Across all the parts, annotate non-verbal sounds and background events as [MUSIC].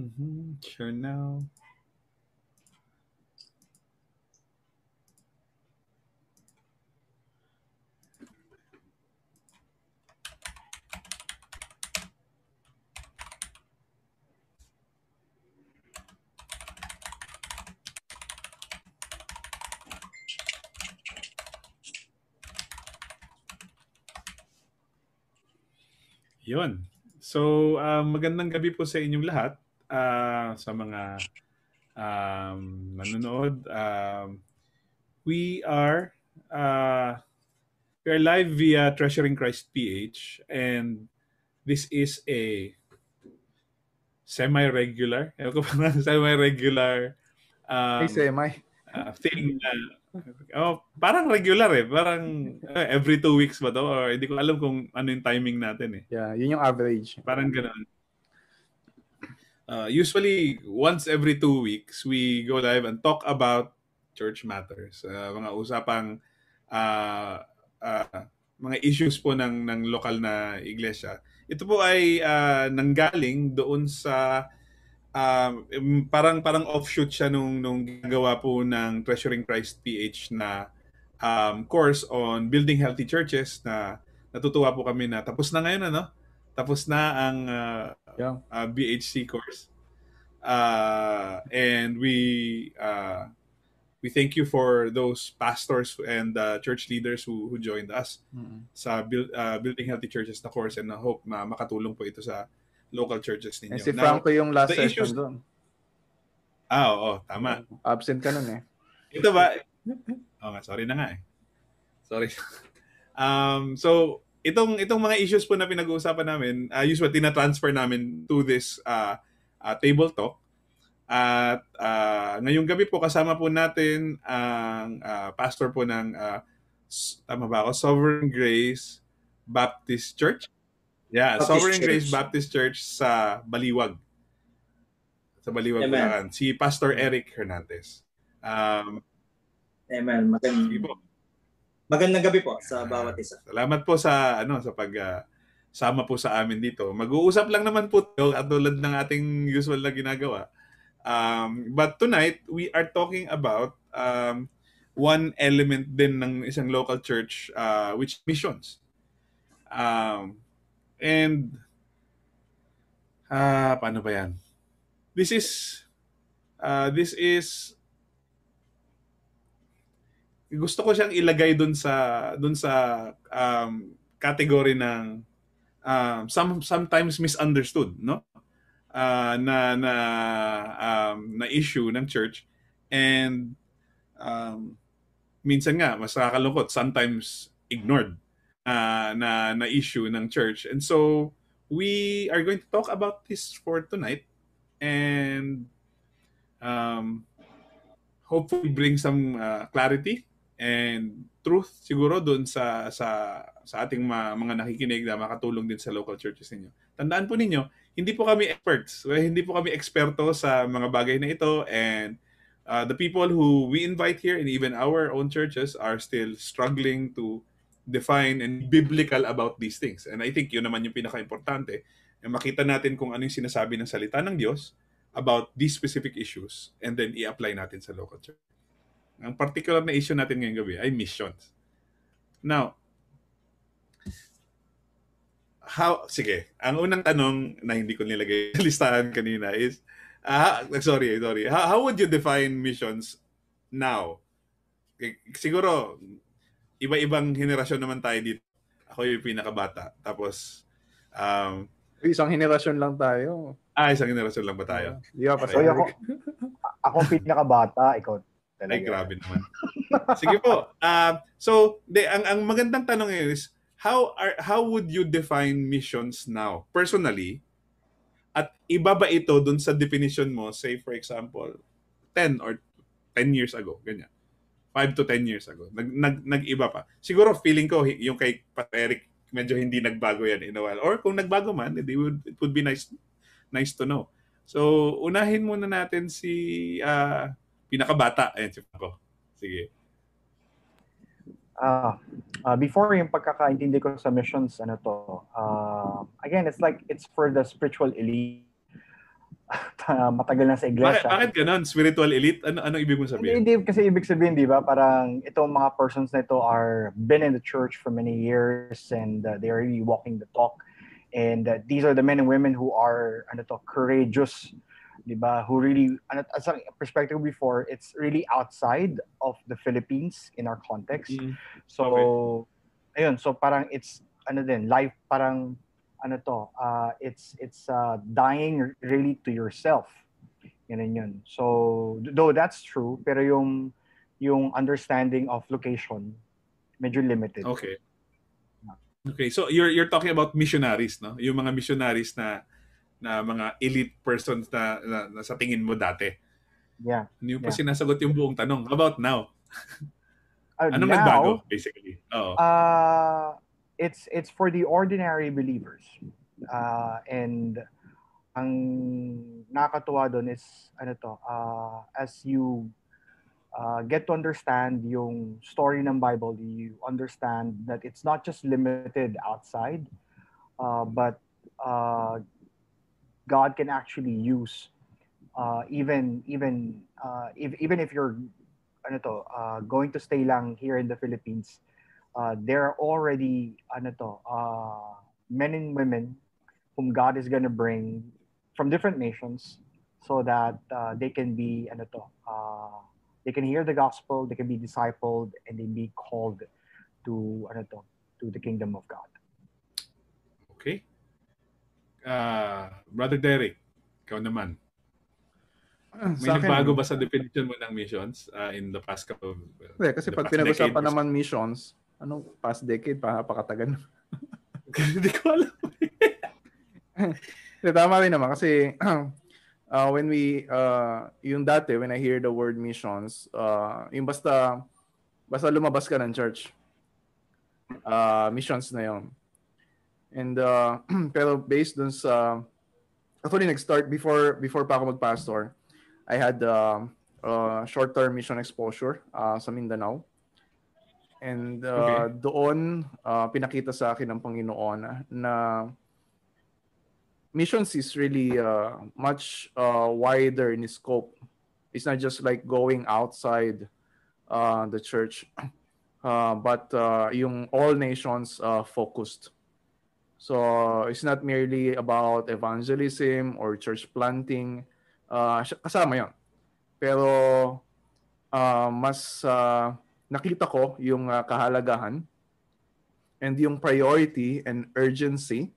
Mm-hmm. Sure now. Yun. So, uh, magandang gabi po sa inyong lahat uh, sa mga um, nanonood. Um, we are uh, we are live via Treasuring Christ PH and this is a semi-regular, [LAUGHS] semi-regular um, hey, semi. Uh, thing na Oh, parang regular eh. Parang uh, every two weeks ba to? Or hindi ko alam kung ano yung timing natin eh. Yeah, yun yung average. Parang ganoon. Uh, usually, once every two weeks, we go live and talk about church matters. Uh, mga usapang uh, uh, mga issues po ng, ng lokal na iglesia. Ito po ay uh, nanggaling doon sa um, parang parang offshoot siya nung nung ginagawa po ng Treasuring Christ PH na um, course on building healthy churches na natutuwa po kami na tapos na ngayon ano tapos na ang uh, yeah. uh, BHC course uh, and we uh, we thank you for those pastors and uh, church leaders who who joined us mm-hmm. sa build, uh, building healthy churches na course and I hope na makatulong po ito sa local churches ninyo. And si Franco yung last session issues... doon. Ah, oo, tama. Absent ka nun eh. Ito ba? [LAUGHS] Oh, sorry na nga eh. Sorry. [LAUGHS] um, so, itong itong mga issues po na pinag-uusapan namin, uh, usually na-transfer namin to this uh, uh, table talk. At uh, ngayong gabi po kasama po natin ang uh, pastor po ng uh, tama ba ako? Sovereign Grace Baptist Church. Yeah, Baptist Sovereign Church. Grace Baptist Church sa Baliwag. Sa Baliwag, Amen. Bulacan. Si Pastor Eric Hernandez. Um, Amen. Magandang, magandang gabi po sa bawat isa. Salamat po sa ano sa pag uh, sama po sa amin dito. Mag-uusap lang naman po tayo at tulad ng ating usual na ginagawa. Um, but tonight, we are talking about um, one element din ng isang local church uh, which missions. Um, And, ah, uh, paano ba yan? This is, uh, this is, gusto ko siyang ilagay dun sa, dun sa um, category ng um, some, sometimes misunderstood, no? Uh, na na um, na issue ng church and um, minsan nga mas nakakalungkot sometimes ignored uh, na na issue ng church. And so we are going to talk about this for tonight and um, hopefully bring some uh, clarity and truth siguro doon sa sa sa ating ma, mga nakikinig na makatulong din sa local churches ninyo. Tandaan po ninyo, hindi po kami experts. Well, hindi po kami eksperto sa mga bagay na ito and uh, the people who we invite here and even our own churches are still struggling to define and biblical about these things. And I think yun naman yung pinaka-importante. Na makita natin kung ano yung sinasabi ng salita ng Diyos about these specific issues and then i-apply natin sa local church. Ang particular na issue natin ngayong gabi ay missions. Now, how, sige, ang unang tanong na hindi ko nilagay [LAUGHS] sa listahan kanina is, uh, sorry, sorry, how, how would you define missions now? Siguro, iba-ibang henerasyon naman tayo dito. Ako yung pinakabata. Tapos, um, isang henerasyon lang tayo. Ah, isang henerasyon lang ba tayo? Di ba pa so, ako, [LAUGHS] ako pinakabata, ikaw talaga. Ay, grabe naman. Sige po. Uh, so, de, ang, ang magandang tanong is, how are how would you define missions now personally at iba ba ito dun sa definition mo say for example 10 or 10 years ago ganyan 5 to 10 years ago. Nag, nag, nag-iba pa. Siguro feeling ko yung kay Pat Eric medyo hindi nagbago yan in a while. Or kung nagbago man, it would, it would be nice nice to know. So, unahin muna natin si uh, pinakabata. Ayan si Paco. Sige. Uh, uh, before yung pagkakaintindi ko sa missions, ano to, uh, again, it's like, it's for the spiritual elite. [LAUGHS] matagal na sa iglesia. Bakit, bakit ganun? Spiritual elite? Ano, ano ibig mong sabihin? Hindi, kasi ibig sabihin, di ba, parang itong mga persons na ito are been in the church for many years and uh, they are really walking the talk. And uh, these are the men and women who are, ano to, courageous, di ba, who really, ano, as a perspective before, it's really outside of the Philippines in our context. Mm. So, Okay. ayun, so parang it's, ano din, life, parang, ano to, uh, it's, it's uh, dying really to yourself. Ganun yun. So, though that's true, pero yung, yung understanding of location, medyo limited. Okay. Okay, so you're you're talking about missionaries, no? Yung mga missionaries na na mga elite persons na, na, na sa tingin mo dati. Yeah. Hindi mo pa Yeah. sinasagot yung buong tanong. How about now? Uh, Anong now, nagbago, basically? Oo. Uh, it's it's for the ordinary believers. Uh, and ang nakakatuwa doon is ano to, uh, as you uh, get to understand yung story ng Bible, you understand that it's not just limited outside, uh, but uh, God can actually use uh, even even uh, if, even if you're ano to, uh, going to stay lang here in the Philippines, uh, there are already ano to, uh, men and women whom God is going to bring from different nations so that uh, they can be ano to, uh, they can hear the gospel, they can be discipled, and they be called to ano to, to the kingdom of God. Okay. Ah, Brother Derek, ikaw naman. May Sa akin, nagbago ba sa definition mo ng missions ah, in the past couple of Hindi, kasi the pag pinag-usapan decade naman missions, ano, past decade, pa, pakatagan. [LAUGHS] Hindi ko alam. Hindi, tama rin naman kasi uh, [CLEARS THROAT] when we, uh, yung dati, when I hear the word missions, uh, yung basta, basta lumabas ka ng church, uh, missions na yon. And, uh, [CLEARS THROAT] pero based dun sa, actually nag-start before, before pa ako mag-pastor, I had uh, uh, short-term mission exposure uh, sa Mindanao. And uh, doon, uh, pinakita sa akin ng Panginoon na missions is really uh, much uh, wider in scope. It's not just like going outside uh, the church, [CLEARS THROAT] uh, but uh, yung all nations uh, focused. So it's not merely about evangelism or church planting. Uh, kasama yon. Pero uh, mas uh, nakita ko yung uh, kahalagahan and yung priority and urgency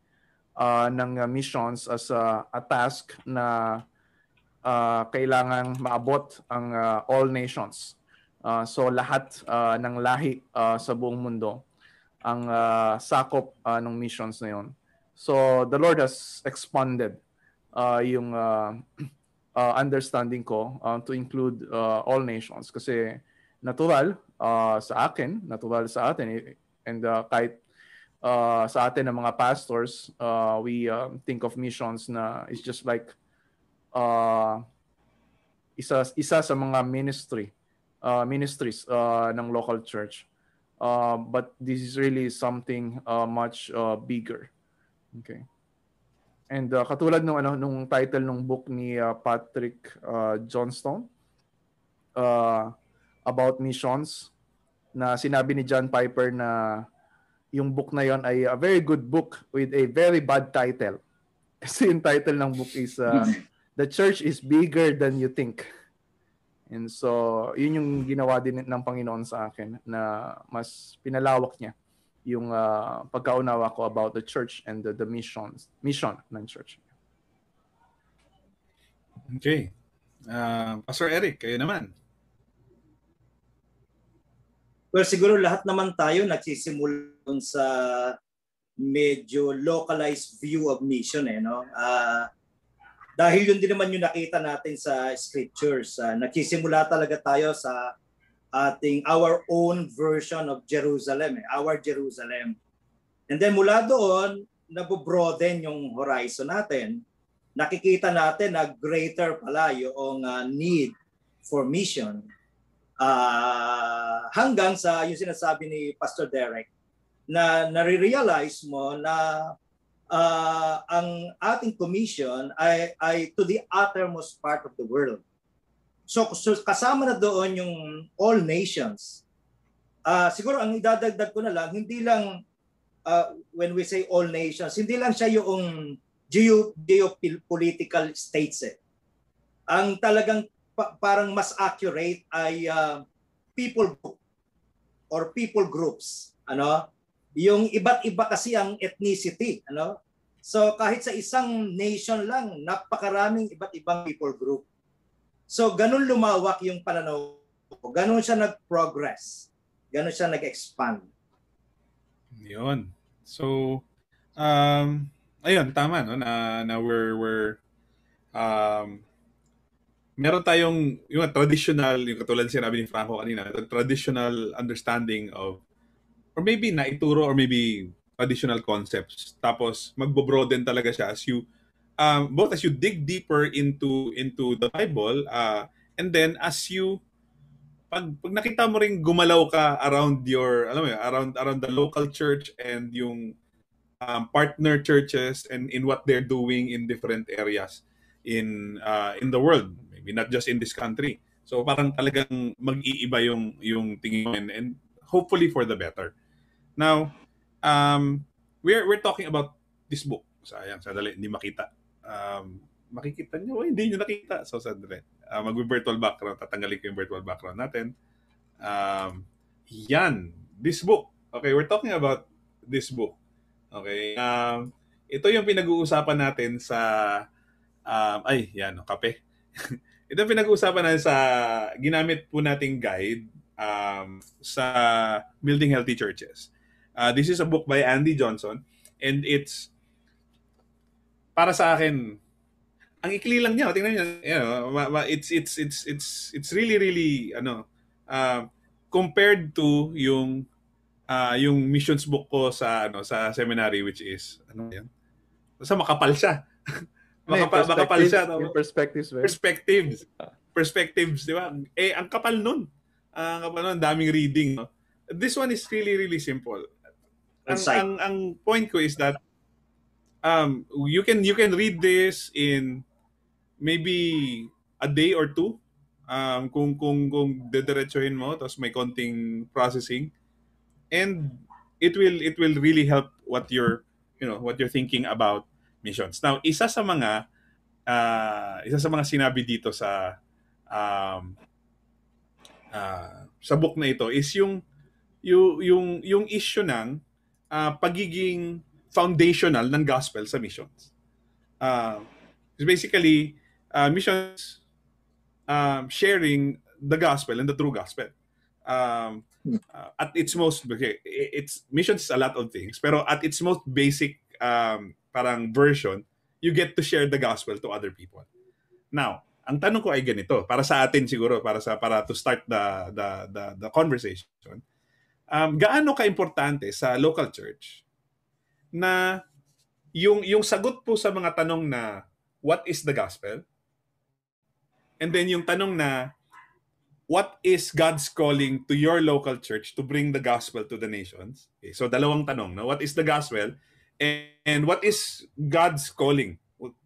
uh, ng uh, missions as a, a task na uh, kailangang maabot ang uh, all nations. Uh, so lahat uh, ng lahi uh, sa buong mundo ang uh, sakop uh, ng missions na yon. So the Lord has expanded uh, yung uh, uh, [CLEARS THROAT] understanding ko uh, to include uh, all nations kasi natural uh, sa akin, natural sa atin eh, and uh, kahit uh, sa atin ng mga pastors, uh, we um, think of missions na it's just like uh, isa isa sa mga ministry uh, ministries uh, ng local church. Uh, but this is really something uh, much uh, bigger. Okay. And uh, katulad nung ano nung title ng book ni uh, Patrick uh, Johnstone uh, about missions na sinabi ni John Piper na yung book na yon ay a very good book with a very bad title. [LAUGHS] Kasi yung title ng book is uh, [LAUGHS] The Church is Bigger Than You Think. And so, yun yung ginawa din ng Panginoon sa akin na mas pinalawak niya yung uh, pagkaunawa ko about the church and the, the missions, mission ng church. Okay. Ah, Pastor Eric, kayo naman. Well, siguro lahat naman tayo nagsisimula sa medyo localized view of mission eh no. Ah, dahil yun din naman yung nakita natin sa scriptures. Ah, nagsisimula talaga tayo sa ating our own version of Jerusalem, eh, our Jerusalem. And then mula doon, nabo-broaden yung horizon natin. Nakikita natin na greater pala yung ah, need for mission. Ah, hanggang sa yung sinasabi ni Pastor Derek na nare-realize mo na uh, ang ating commission ay, ay to the uttermost part of the world. So, so kasama na doon yung all nations. Uh, siguro ang idadagdag ko na lang, hindi lang uh, when we say all nations, hindi lang siya yung geo, geopolitical states eh. Ang talagang pa, parang mas accurate ay uh, people group or people groups. Ano? Yung iba't iba kasi ang ethnicity. Ano? So kahit sa isang nation lang, napakaraming iba't ibang people group. So ganun lumawak yung pananaw. Ganun siya nag-progress. Ganun siya nag-expand. Yun. So, um, ayun, tama, no? Na, na we're, we're, um, meron tayong, yung traditional, yung katulad sinabi ni Franco kanina, the traditional understanding of, or maybe naituro, or maybe traditional concepts. Tapos magbo-broaden talaga siya as you um, both as you dig deeper into into the Bible uh, and then as you pag, pag nakita mo ring gumalaw ka around your alam mo yun, around around the local church and yung um, partner churches and in what they're doing in different areas in uh, in the world. Maybe not just in this country. So parang talagang mag-iiba yung yung tingin mo. And, and hopefully for the better now um, we're we're talking about this book. Sayang, sadali, hindi makita. Um, makikita niyo, oh, hindi niyo nakita. So, sadali. Uh, Mag-virtual background. Tatanggalin ko yung virtual background natin. Um, yan. This book. Okay, we're talking about this book. Okay. Um, ito yung pinag-uusapan natin sa um, ay, yan, kape. [LAUGHS] ito yung pinag-uusapan natin sa ginamit po nating guide um, sa Building Healthy Churches. Uh, this is a book by Andy Johnson and it's para sa akin. Ang ikli lang niya tingnan niyo you know, it's it's it's it's it's really really ano uh, compared to yung uh, yung missions book ko sa ano sa seminary which is ano yan sa makapal siya. [LAUGHS] Makapal, makapal siya no? perspectives right? perspectives. Perspectives di ba? Eh ang kapal nun. Ang kapal nun daming reading no? this one is really really simple ang, ang, ang point ko is that um, you can you can read this in maybe a day or two um, kung kung kung dediretsuhin mo tapos may konting processing. And it will it will really help what you're you know what you're thinking about missions. Now isa sa mga uh, isa sa mga sinabi dito sa um, uh, sa book na ito is yung yung yung yung issue ng uh, pagiging foundational ng gospel sa missions. Uh, basically, uh, missions um, sharing the gospel and the true gospel. Um, uh, at its most, okay, it's missions is a lot of things, pero at its most basic um, parang version, you get to share the gospel to other people. Now, ang tanong ko ay ganito, para sa atin siguro, para sa para to start the the the, the conversation um, gaano ka-importante sa local church na yung yung sagot po sa mga tanong na what is the gospel? And then yung tanong na what is God's calling to your local church to bring the gospel to the nations? Okay, so dalawang tanong, no? What is the gospel? And, and what is God's calling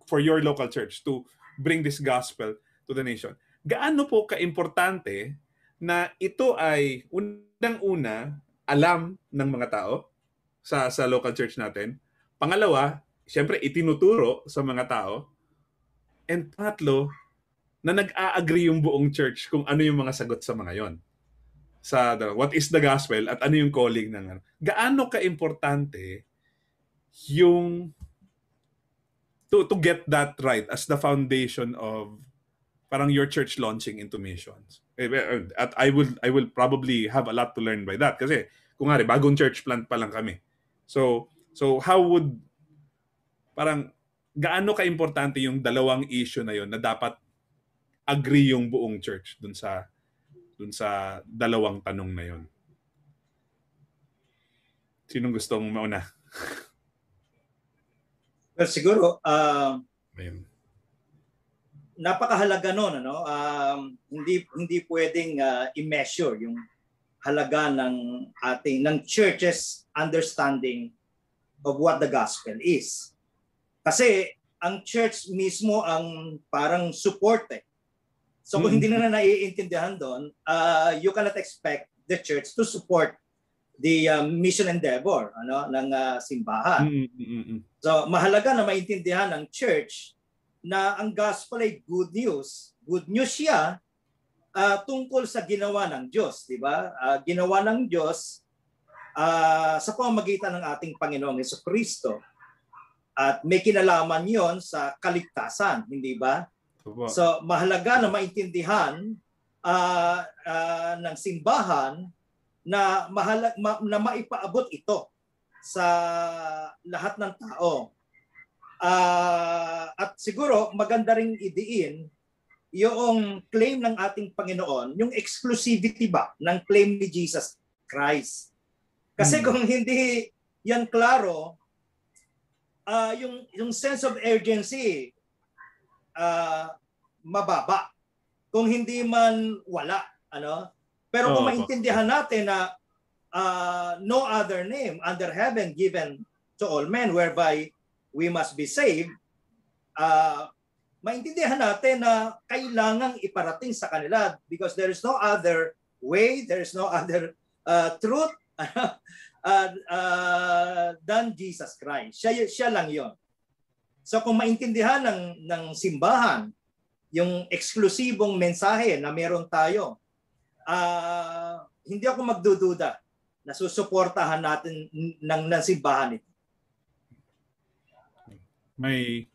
for your local church to bring this gospel to the nation? Gaano po ka-importante na ito ay unang-una alam ng mga tao sa sa local church natin. Pangalawa, siyempre itinuturo sa mga tao. And pangatlo, na nag-a-agree yung buong church kung ano yung mga sagot sa mga yon. Sa what is the gospel at ano yung calling ng ano. Gaano ka-importante yung to to get that right as the foundation of parang your church launching into missions. Eh, eh, at I will I will probably have a lot to learn by that kasi kung nga bagong church plant pa lang kami. So so how would parang gaano ka-importante yung dalawang issue na yon na dapat agree yung buong church dun sa dun sa dalawang tanong na yon. Sinong gustong mauna? well, siguro uh, napakahalaga noon ano um, hindi hindi pwedeng uh, i-measure yung halaga ng ating ng churches understanding of what the gospel is. Kasi ang church mismo ang parang support eh. So kung Mm. hindi na naiintindihan doon, uh, you cannot expect the church to support the uh, mission endeavor ano ng uh, simbahan. Mm, mm, mm, mm. So mahalaga na maintindihan ng church na ang gospel ay good news. Good news siya ah, tungkol sa ginawa ng Diyos, di ba? Ah, ginawa ng Diyos ah, sa pamamagitan ng ating Panginoong Heso Kristo. At may kinalaman yon sa kaligtasan, hindi ba? So mahalaga na maintindihan ah, ah, ng simbahan na mahala, ma, na maipaabot ito sa lahat ng tao. Ah, at siguro maganda ring idiin yung claim ng ating Panginoon, yung exclusivity ba ng claim ni Jesus Christ. Kasi Hmm. kung hindi yan klaro, ah yung yung sense of urgency ah mababa. Kung hindi man wala, ano? Pero kung Oo. maintindihan natin na ah, no other name under heaven given to all men whereby we must be saved, ah maintindihan natin na kailangang iparating sa kanila because there is no other way, there is no other uh, truth [LAUGHS] uh, uh, than Jesus Christ. Siya, siya lang yon. So kung maintindihan ng, ng simbahan yung eksklusibong mensahe na meron tayo, ah hindi ako magdududa na susuportahan natin ng, ng simbahan ito. May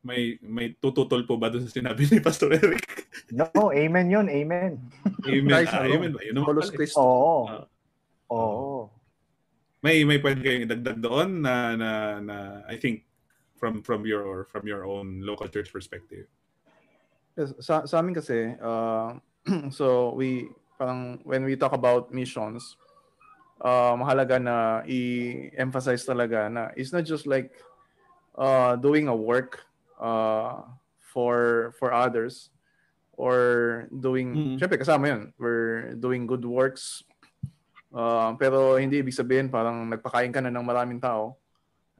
may may tututol po ba doon sa sinabi ni Pastor Eric? No, amen yun, amen. Amen. Christ Ah, amen ba? Yun naman eh. Cristo. Oo. Ah. Oo. May may pwede kayong idagdag doon na na na I think from from your from your own local church perspective. Yes, sa, sa amin kasi, uh, [CLEARS THROAT] so we, parang when we talk about missions, uh, mahalaga na i-emphasize talaga na it's not just like uh, doing a work uh, for for others or doing, Mhm. syempre kasama yun, we're doing good works, uh, pero hindi ibig sabihin parang nagpakain ka na ng maraming tao,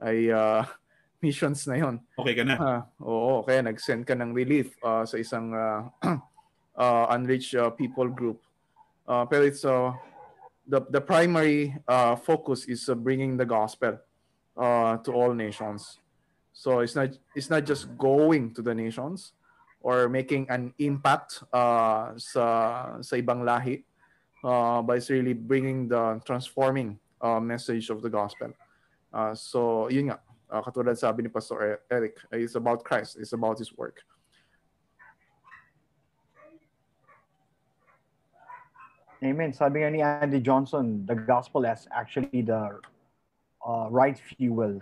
ay uh, [LAUGHS] missions na yon Okay ka na. Ah, oo, kaya nag-send ka ng relief ah, sa isang ah, ah, [CLEARS THROAT] unreached ah, people group. Ah, pero it's uh, the the primary ah, focus is uh, bringing the gospel ah, to all nations. So it's not it's not just going to the nations or making an impact ah, sa sa ibang lahi, ah, but it's really bringing the transforming ah, message of the gospel. Ah, so yun nga, uh, katulad sabi ni Pastor Eric, it's about Christ, it's about His work. Amen. Sabi nga ni Andy Johnson, the gospel is actually the uh, right fuel.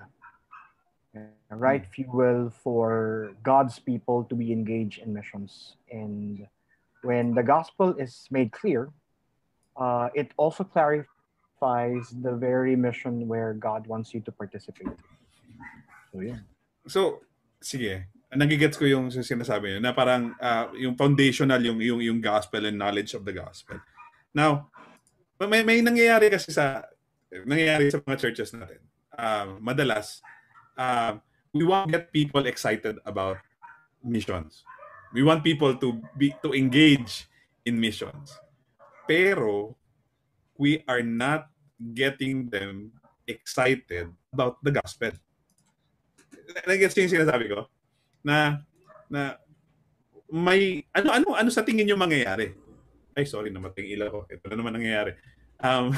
Uh, Right fuel for God's people to be engaged in missions. And when the gospel is made clear, uh, it also clarifies the very mission where God wants you to participate. So, yeah. So, sige. Nagigets ko yung sinasabi niyo na parang ah, yung foundational yung yung yung gospel and knowledge of the gospel. Now, may may nangyayari kasi sa nangyayari sa mga churches natin. Ah, madalas ah, we want to get people excited about missions. We want people to be to engage in missions. Pero we are not getting them excited about the gospel. Nag-gets yung sinasabi ko? Na, na, may, ano, ano, ano sa tingin niyo mangyayari? Ay, sorry, namatay ilaw ko. Ito na naman nangyayari. Um,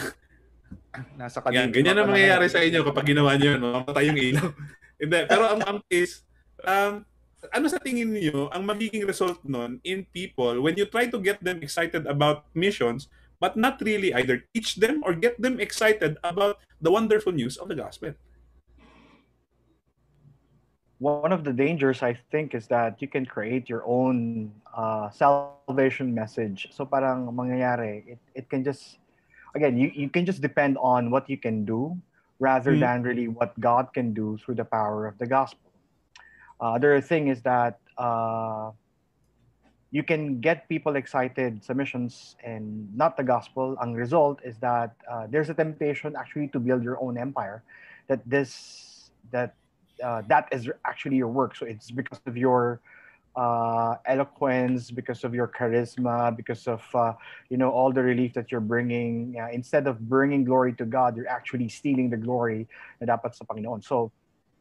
Nasa yan, kanila. ganyan na mangyayari sa inyo kapag ginawa niyo yun. Mamatay yung ilaw. Hindi, pero ang, ang is, um, ano sa tingin niyo ang magiging result nun in people when you try to get them excited about missions but not really either teach them or get them excited about the wonderful news of the gospel? one of the dangers I think is that you can create your own uh, salvation message. So parang mangyayari, it, it can just again you, you can just depend on what you can do rather Mm. than really what God can do through the power of the gospel. Uh, other thing is that uh, you can get people excited submissions and not the gospel. Ang result is that uh, there's a temptation actually to build your own empire that this that uh, that is actually your work. So it's because of your uh, eloquence, because of your charisma, because of uh, you know all the relief that you're bringing. Uh, instead of bringing glory to God, you're actually stealing the glory na dapat sa Panginoon. So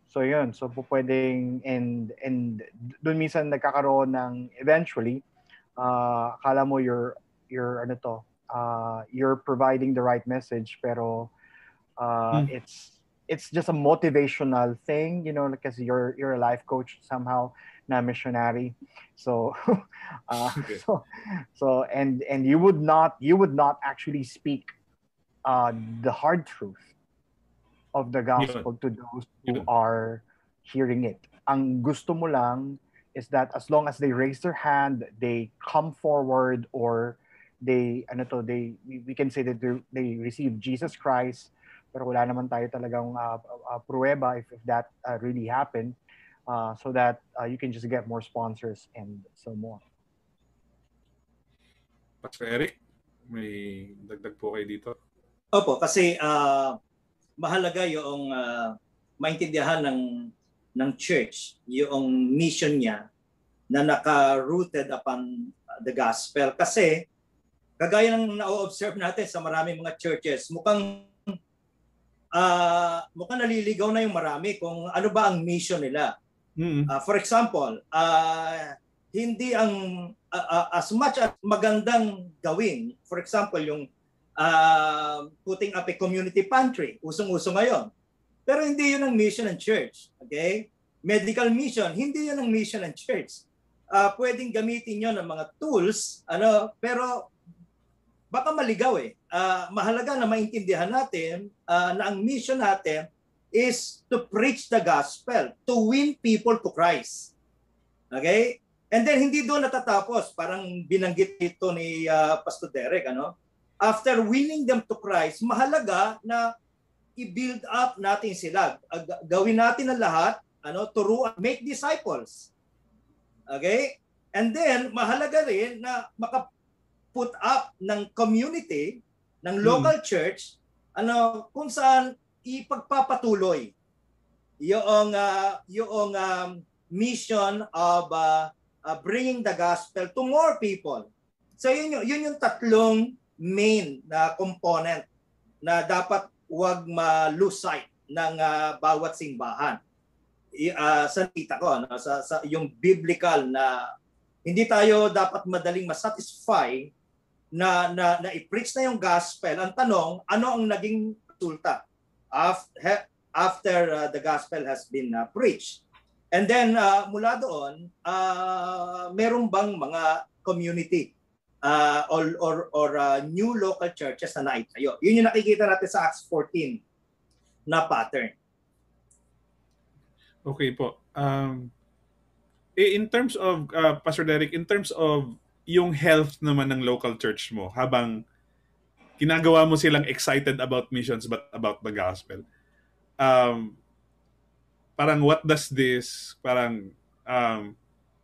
so yun. So po pwedeng and and doon minsan nagkakaroon ng eventually uh, akala mo you're you're ano to uh, you're providing the right message pero uh, Hmm. it's it's just a motivational thing you know because you're you're a life coach somehow na missionary so [LAUGHS] uh, [LAUGHS] Okay. so so and and you would not you would not actually speak uh, the hard truth of the gospel to those who Yun. are hearing it ang gusto mo lang is that as long as they raise their hand they come forward or they ano to they we, we can say that they, they receive Jesus Christ pero wala naman tayo talagang uh, uh, pruweba if, if that uh, really happened uh, so that uh, you can just get more sponsors and so more Pastor Eric, may dagdag po kayo dito. Opo, kasi ah, mahalaga yung ah, maintindihan ng ng church yung mission niya na naka-rooted upon the gospel. Kasi kagaya ng na-observe natin sa maraming mga churches, mukhang ah, mukhang naliligaw na yung marami kung ano ba ang mission nila. Mm. Uh, for example, uh, hindi ang uh, uh, as much as magandang gawin, for example, yung uh, putting up a community pantry, usong-uso ngayon. Pero hindi yun ang mission ng church. Okay? Medical mission, hindi yun ang mission ng church. Uh, pwedeng gamitin yun ng mga tools, ano, pero baka maligaw eh. Uh, mahalaga na maintindihan natin uh, na ang mission natin is to preach the gospel, to win people to Christ. Okay? And then hindi doon natatapos, parang binanggit dito ni uh, Pastor Derek, ano? After winning them to Christ, mahalaga na i-build up natin sila. Gawin natin ang lahat, ano, turuan, make disciples. Okay? And then mahalaga rin na maka-put up ng community, ng local church, ano, kung saan ipagpapatuloy yung uh, yung um, mission of uh, uh, bringing the gospel to more people. So yun yung, yun yung tatlong main na component na dapat wag ma-lose sight ng uh, bawat simbahan. I, uh, sa kita ko no? sa, sa yung biblical na hindi tayo dapat madaling masatisfy na na, na i-preach na yung gospel. Ang tanong, ano ang naging resulta after after uh, the gospel has been uh, preached? And then uh, mula doon, uh, meron bang mga community uh, or or, or uh, new local churches na naitayo? Yun yung nakikita natin sa Acts 14 na pattern. Okay po. Um, in terms of, uh, Pastor Derek, in terms of yung health naman ng local church mo, habang ginagawa mo silang excited about missions but about the gospel, um, parang what does this, parang, um,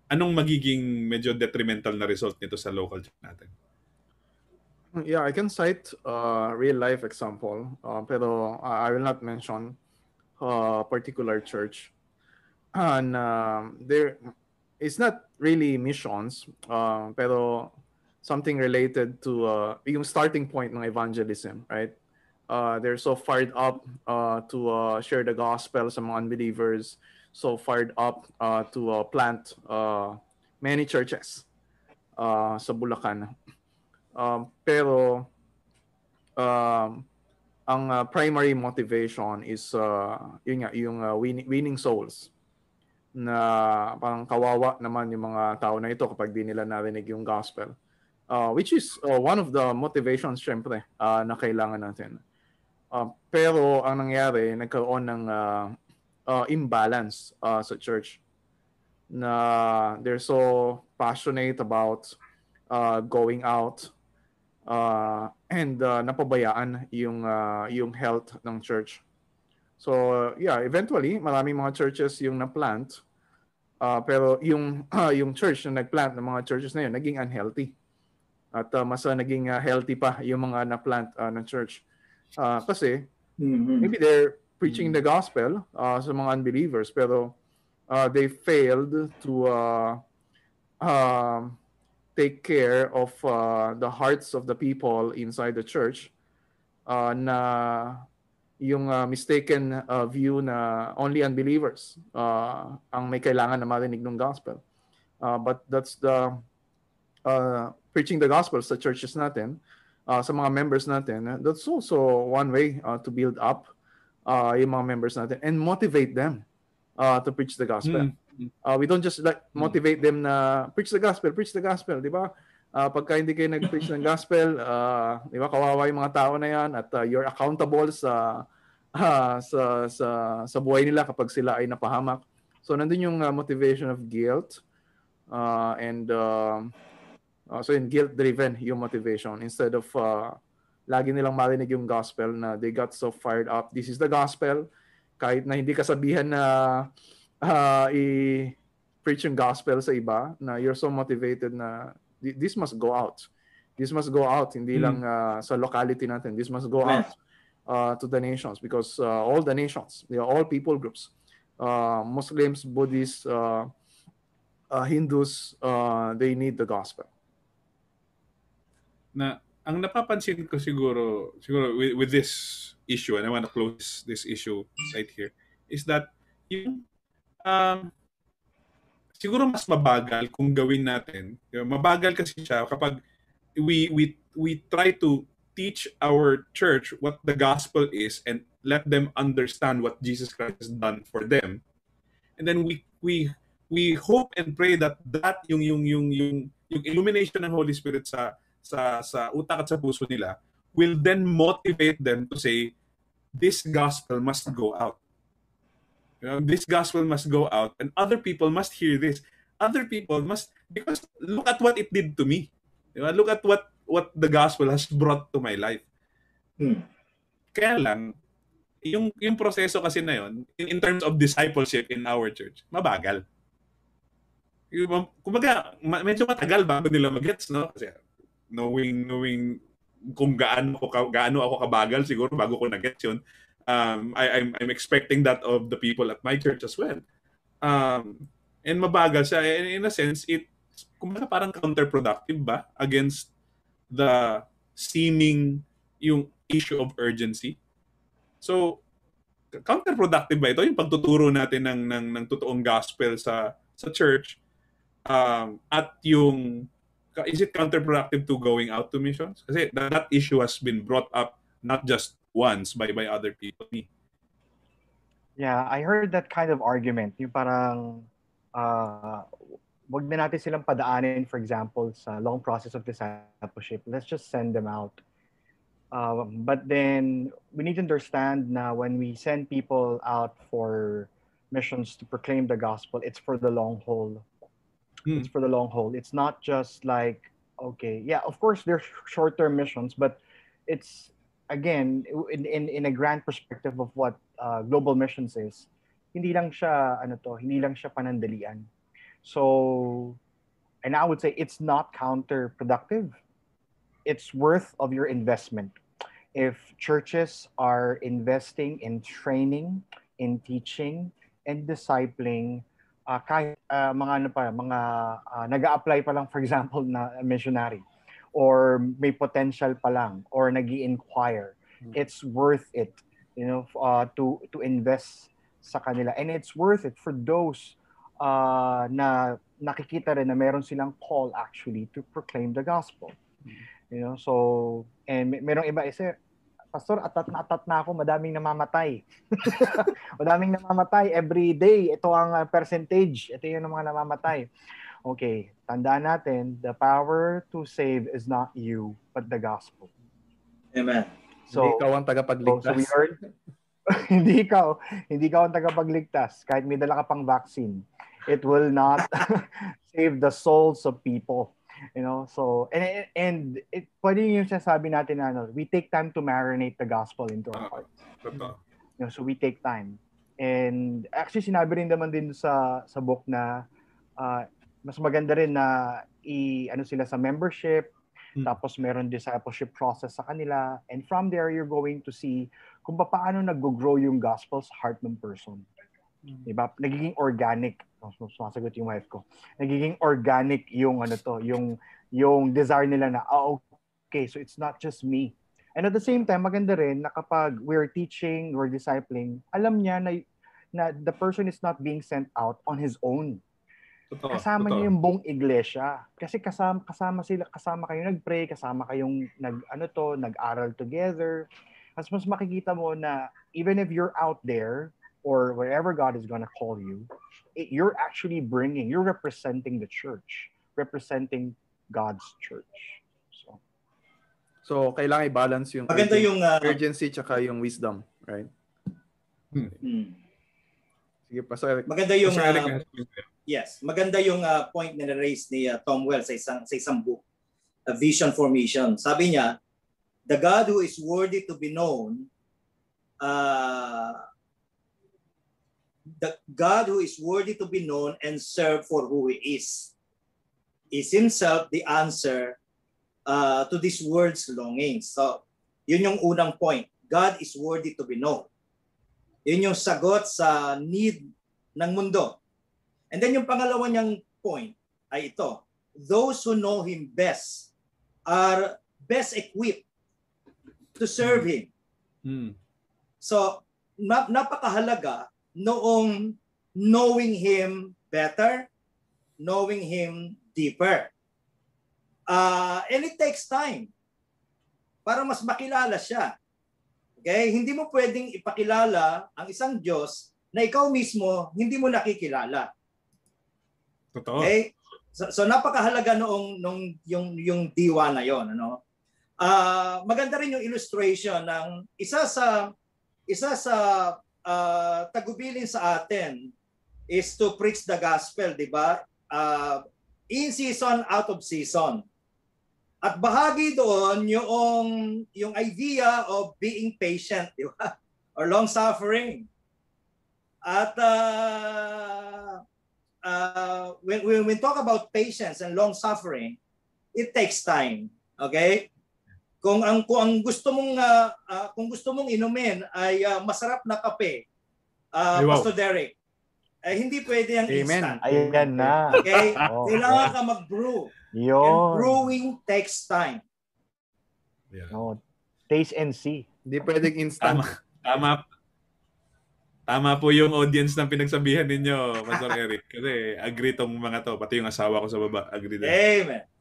anong magiging medyo detrimental na result nito sa local church natin? Yeah, I can cite a real life example, uh, pero I I will not mention a particular church. And um, there, it's not really missions, uh, pero something related to uh, yung starting point ng evangelism, right? Uh, they're so fired up uh, to uh, share the gospel sa unbelievers, so fired up uh, to uh, plant uh, many churches uh, sa Bulacan. Um, pero um, ang uh, primary motivation is uh, yun nga, yung uh, winning, winning souls na parang kawawa naman yung mga tao na ito kapag di nila narinig yung gospel. Uh, which is uh, one of the motivations syempre uh, na kailangan natin. Uh, pero ang nangyari, nagkaroon ng uh, uh, imbalance uh, sa church na they're so passionate about uh, going out uh, and uh, napabayaan yung uh, yung health ng church. So uh, yeah, eventually maraming mga churches yung na-plant uh, pero yung uh, [CLEARS THROAT] yung church na nag-plant ng mga churches na yun naging unhealthy. At uh, mas uh, naging uh, healthy pa yung mga na-plant uh, ng church. Uh, kasi maybe they're preaching the gospel uh, sa mga unbelievers pero uh, they failed to uh, um, take care of uh, the hearts of the people inside the church uh, na yung uh, mistaken uh, view na only unbelievers uh, ang may kailangan na marinig ng gospel. Uh, but that's the uh, preaching the gospel sa churches natin, uh, sa mga members natin. That's also one way uh, to build up uh, yung mga members natin and motivate them uh, to preach the gospel. Mm. Uh, we don't just like motivate them na preach the gospel, preach the gospel, di ba? Uh, pagka hindi kayo nag-preach ng gospel, uh, di ba, kawawa yung mga tao na yan at uh, you're accountable sa, uh, sa, sa, sa buhay nila kapag sila ay napahamak. So, nandun yung uh, motivation of guilt uh, and uh, uh, so yung guilt-driven yung motivation instead of uh, lagi nilang marinig yung gospel na they got so fired up. This is the gospel. Kahit na hindi kasabihan na uh, i-preach yung gospel sa iba, na you're so motivated na this must go out. This must go out, hindi Mm. lang uh, sa locality natin. This must go Amen. out uh, to the nations because uh, all the nations, they are all people groups. Uh, Muslims, Buddhists, uh, uh, Hindus, uh, they need the gospel. na ang napapansin ko siguro siguro with, with this issue and I want to close this issue right here is that yung um, siguro mas mabagal kung gawin natin. Mabagal kasi siya kapag we we we try to teach our church what the gospel is and let them understand what Jesus Christ has done for them. And then we we we hope and pray that that yung yung yung yung yung illumination ng Holy Spirit sa sa sa utak at sa puso nila will then motivate them to say this gospel must go out. You know, this gospel must go out and other people must hear this. Other people must because look at what it did to me. You know, look at what what the gospel has brought to my life. Hmm. Kaya lang yung yung proseso kasi na yon in, in terms of discipleship in our church, mabagal. Yung, kumbaga, ma- medyo matagal bago nila magets, no? Kasi knowing knowing kung gaano ako ka- gaano ako kabagal siguro bago ko na-get yun. Um, I, I'm, I'm expecting that of the people at my church as well. Um, and mabagal siya. And in a sense, it kumbaga parang counterproductive ba against the seeming yung issue of urgency. So, counterproductive ba ito yung pagtuturo natin ng ng, ng totoong gospel sa sa church um, at yung is it counterproductive to going out to missions? Kasi that, that issue has been brought up not just once by by other people. Yeah, I heard that kind of argument. Yung parang, uh, wag na natin silang padaanin, for example, sa long process of discipleship. Let's just send them out. Uh, but then, we need to understand na when we send people out for missions to proclaim the gospel, it's for the long haul. Hmm. It's for the long haul. It's not just like, okay, yeah, of course, there's short-term missions, but it's again in, in in a grand perspective of what uh, global missions is hindi lang siya ano to hindi lang siya panandalian. So and i would say it's not counterproductive. It's worth of your investment. If churches are investing in training in teaching and discipling uh, kahit uh, mga ano pa mga uh, nag-apply pa lang for example na missionary or may potential pa lang or nag inquire. It's worth it you know uh, to to invest sa kanila. And it's worth it for those uh, na nakikita rin na meron silang call actually to proclaim the gospel. You know so and may, merong iba isa pastor atat na atat na ako madaming namamatay. [LAUGHS] Madaming namamatay every day. Ito ang uh, percentage. Ito yung mga namamatay okay tandaan natin the power to save is not you but the gospel Amen. So, so hindi ikaw ang So, tagapagligtas. so we heard, [LAUGHS] hindi ikaw, hindi ikaw ang tagapagligtas. Kahit may dala ka pang vaccine, it will not [LAUGHS] save the souls of people. You know, so, and, and it, pwede yung sinasabi natin na, ano, we take time to marinate the gospel into our Ah. hearts. Totoo. You know, so we take time. And actually, sinabi rin naman din sa, sa book na uh, mas maganda rin na i, ano sila sa membership, Hmm. Tapos meron discipleship process sa kanila. And from there, you're going to see kung paano nag-grow yung gospel sa heart ng person. Diba? Nagiging organic. Oh, sumasagot yung wife ko. Nagiging organic yung ano to, yung yung desire nila na, oh, okay, so it's not just me. And at the same time, maganda rin na kapag we're teaching, we're discipling, alam niya na, na the person is not being sent out on his own. Totoo, Kasama totoo. niya yung buong iglesia. Kasi kasama, kasama sila, kasama kayo nag-pray, kasama kayong nag, ano to, nag-aral together. Mas mas makikita mo na even if you're out there or wherever God is gonna call you, it, you're actually bringing, you're representing the church, representing God's church. So, So, kailangan i-balance yung Maganda urgen- yung uh, urgency tsaka yung wisdom, right? hmm. Sige, Pastor Eric. maganda yung Pastor Eric, uh, yes. maganda yung uh, point na raise ni uh, Tom Wells sa isang sa isang book, A Vision for Mission. Sabi niya, the God who is worthy to be known uh, the God who is worthy to be known and served for who he is is himself the answer uh, to this world's longings. So, yun yung unang point. God is worthy to be known. Yun yung sagot sa need ng mundo. And then yung pangalawa niyang point ay ito. Those who know Him best are best equipped to serve Him. Hmm. So, na- napakahalaga noong knowing Him better, knowing Him deeper. Uh, and it takes time para mas makilala siya. Okay? Hindi mo pwedeng ipakilala ang isang Diyos na ikaw mismo hindi mo nakikilala. Totoo. Okay? So, so napakahalaga noong nung yung yung diwa na 'yon, ano? Ah, maganda rin yung illustration ng isa sa isa sa ah, tagubilin sa atin is to preach the gospel, 'di ba? Ah, in season, out of season. At bahagi doon yung yung idea of being patient, 'di ba? [LAUGHS] Or long suffering. At uh, uh, when, when we talk about patience and long suffering, it takes time. Okay? Kung ang kung ang gusto mong uh, uh, kung gusto mong inumin ay uh, masarap na kape, uh, wow. Pastor Derek, eh, hindi pwede ang Amen. instant. ayan na. Okay? Oh, Kailangan ka mag-brew. And Yun. brewing takes time. Yeah. No, taste and see. Hindi pwedeng instant. Tama. Tama. Tama po yung audience ng pinagsabihan ninyo, Pastor [LAUGHS] Eric. Kasi agree tong mga to. Pati yung asawa ko sa baba, agree din. Amen. [LAUGHS]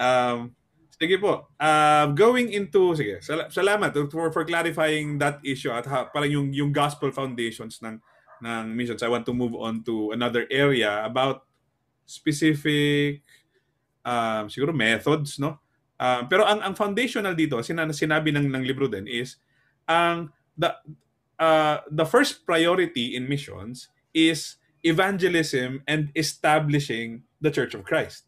Um, sige po. Uh, going into, sige, sal- salamat for, for clarifying that issue at ha, parang yung, yung gospel foundations ng, ng missions. I want to move on to another area about specific um, siguro methods, no? Um, pero ang, ang foundational dito, sina, sinabi ng, ng libro din is, ang the, uh, the first priority in missions is evangelism and establishing the Church of Christ.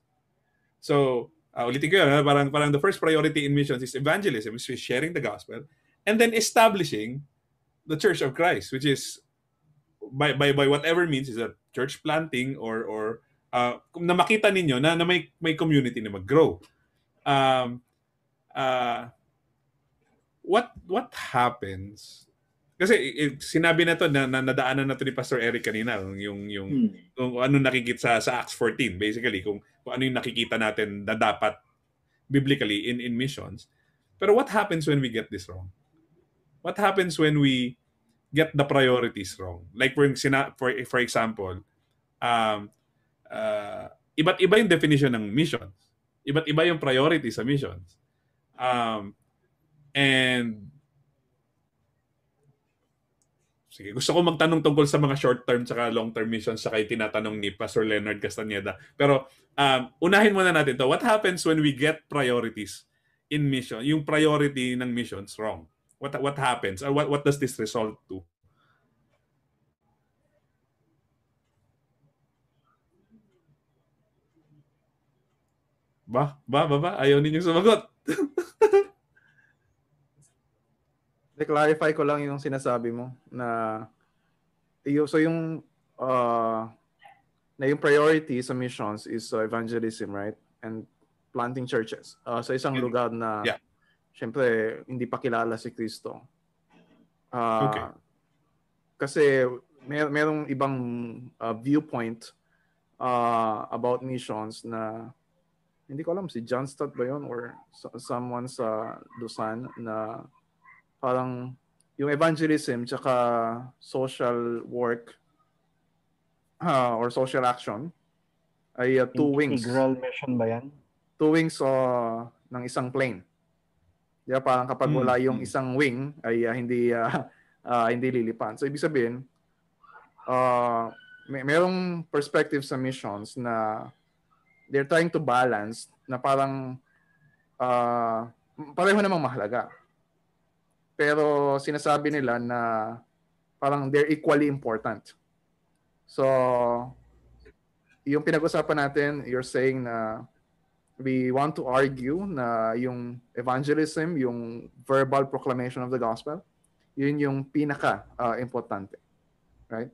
So, uh, ulitin ko yun, parang, parang the first priority in missions is evangelism, which is sharing the gospel, and then establishing the Church of Christ, which is by, by, by whatever means is a church planting or, or uh, na makita ninyo na, na may, may community na mag-grow. Um, uh, what what happens kasi eh, sinabi na to na, na nadaanan na to ni Pastor Eric kanina yung yung Hmm. kung ano nakikita sa, sa Acts 14 basically kung, kung ano yung nakikita natin na dapat biblically in in missions. Pero what happens when we get this wrong? What happens when we get the priorities wrong? Like for for for example um uh, iba't iba yung definition ng missions. Iba't iba yung priority sa missions. Um and Sige, gusto ko magtanong tungkol sa mga short-term saka long-term missions saka yung tinatanong ni Pastor Leonard Castaneda. Pero um, unahin muna natin to. What happens when we get priorities in mission? Yung priority ng missions wrong. What what happens? Or what what does this result to? Ba? Ba? Ba? Ba? Ayaw ninyong sumagot. [LAUGHS] I-clarify ko lang yung sinasabi mo na yung, so yung uh, na yung priority sa missions is uh, evangelism, right? And planting churches uh, sa isang Yun. lugar na Yeah. syempre hindi pa kilala si Kristo. Ah, Okay. Kasi mer merong ibang uh, viewpoint uh, about missions na hindi ko alam si John Stott ba yun or so- someone sa Lusan na parang yung evangelism tsaka social work uh, or social action ay uh, two wings Integral mission ba yan? two wings uh, ng isang plane. Di ba? Parang kapag wala yung mm. isang wing ay uh, hindi uh, uh, hindi lilipan. So ibig sabihin uh, may merong perspective sa missions na they're trying to balance na parang uh, pareho namang mahalaga. Pero sinasabi nila na parang they're equally important. So yung pinag-usapan natin, you're saying na we want to argue na yung evangelism, yung verbal proclamation of the gospel, yun yung pinaka uh, importante. Right?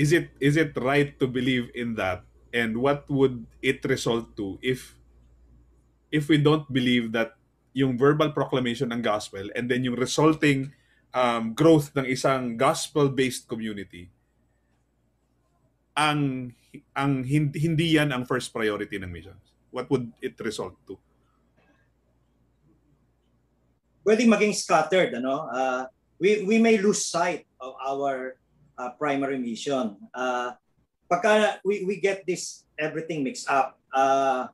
is it is it right to believe in that and what would it result to if if we don't believe that yung verbal proclamation ng gospel and then yung resulting um, growth ng isang gospel-based community ang ang hindi, hindi yan ang first priority ng missions. What would it result to? Pwedeng maging scattered ano? Uh, we we may lose sight of our uh, primary mission. Uh, pagka we we get this everything mixed up uh,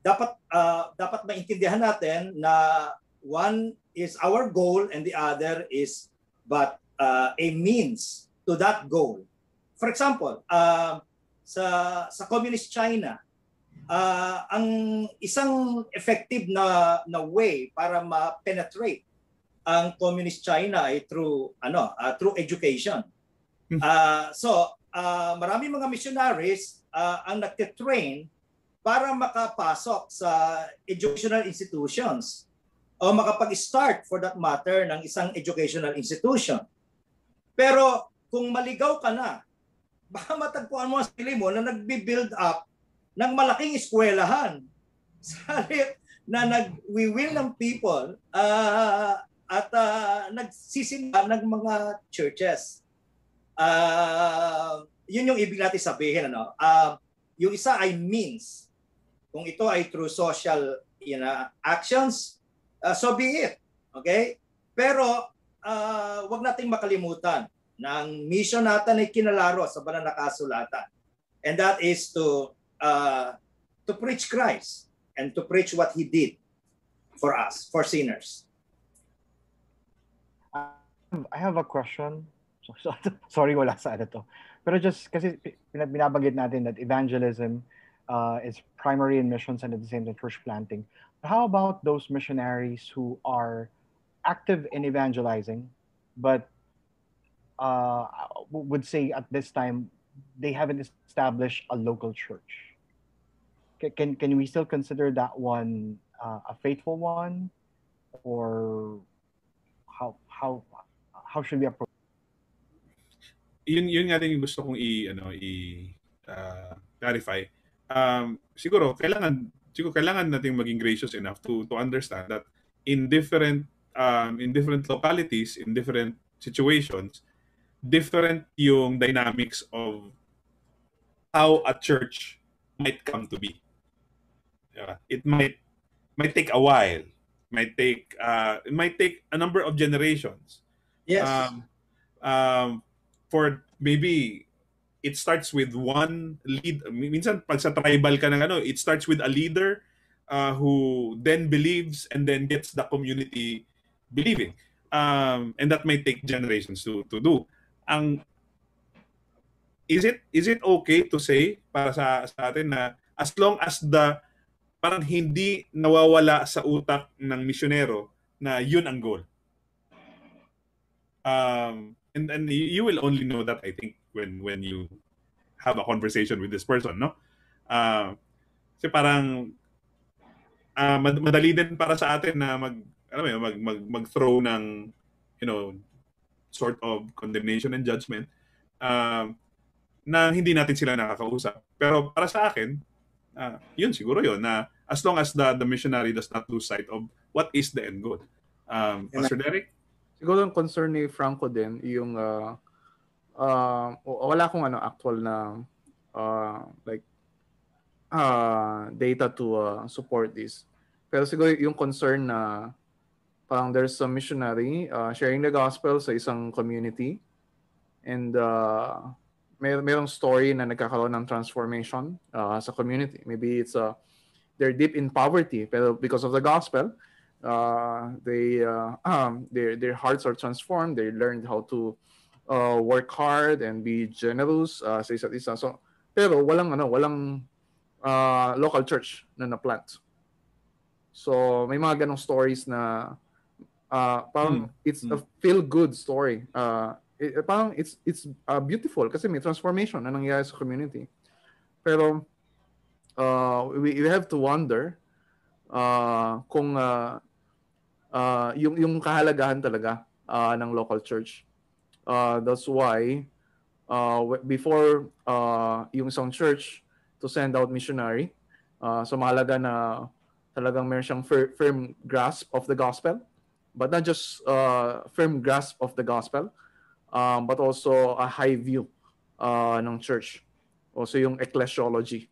dapat uh, dapat maintindihan natin na one is our goal and the other is but uh, a means to that goal for example uh, sa sa communist China Ah, ang isang effective na na way para ma-penetrate ang communist China ay through ano ah, through education. Ah, so ah, marami mga missionaries ah, ang nagte-train para makapasok sa educational institutions o makapag-start for that matter ng isang educational institution. Pero kung maligaw ka na, [LAUGHS] baka matagpuan mo ang sarili mo na nagbi-build up ng malaking eskwelahan [LAUGHS] sa halip na nag-will ng people ah, at uh, nagsisimba ng mga churches. Ah, yun yung ibig natin sabihin. Ano? Ah, yung isa ay means. Kung ito ay through social you know, actions, ah, so be it. Okay? Pero ah, wag nating makalimutan na ang mission natin ay kinalaro sa banal na kasulatan. And that is to uh, to preach Christ and to preach what He did for us, for sinners. I have a question. So, [LAUGHS] so, sorry, wala sa ano to. Pero just kasi binabanggit natin that evangelism uh, is primary in missions and at the same time church planting. How about those missionaries who are active in evangelizing, but uh, would say at this time they haven't established a local church? Ca- Can can we still consider that one uh, a faithful one, or how how how should we approach? yun yun nga din yung gusto kong i ano i uh, clarify. Um siguro kailangan siguro kailangan nating maging gracious enough to to understand that in different um in different localities, in different situations, different yung dynamics of how a church might come to be. Yeah, it might might take a while, might take uh it might take a number of generations Yes. um, um, for maybe it starts with one lead minsan pag sa tribal ka ng ano it starts with a leader uh, who then believes and then gets the community believing. Um, and that might take generations to to do. Ang is it is it okay to say para sa sa atin na as long as the parang hindi nawawala sa utak ng misyonero na yun ang goal? Um and and you will only know that I think when when you have a conversation with this person no uh, kasi parang ah, mad- madali din para sa atin na mag alam mo yun, mag mag mag-throw ng you know sort of condemnation and judgment um na hindi natin sila nakakausap pero para sa akin Ah, yun siguro yun na as long as the the missionary does not lose sight of what is the end goal. Um, Pastor Derek? Siguro ang concern ni Franco din yung uh, uh, wala akong ano actual na uh, like uh, data to uh, support this. Pero siguro yung concern na parang there's a missionary uh, sharing the gospel sa isang community and uh, may mayroong story na nagkakaroon ng transformation uh, sa community. Maybe it's a uh, they're deep in poverty, pero because of the gospel, uh, they uh, um, [CLEARS THROAT] their their hearts are transformed. They learned how to work hard and be generous uh, sa isa't isa. So, pero walang ano, walang uh, local church na na-plant. So, may mga ganong stories na uh, parang hmm. it's hmm. a feel-good story. Uh, it, parang it's it's uh, beautiful kasi may transformation na nangyayari sa community. Pero uh, we, we have to wonder uh, kung uh, uh, yung yung kahalagahan talaga uh, ng local church. Uh, that's why uh, before uh, yung isang church to send out missionary, uh, so mahalaga na talagang meron siyang fir- firm grasp of the gospel, but not just uh, firm grasp of the gospel, um, but also a high view uh, ng church. Also yung ecclesiology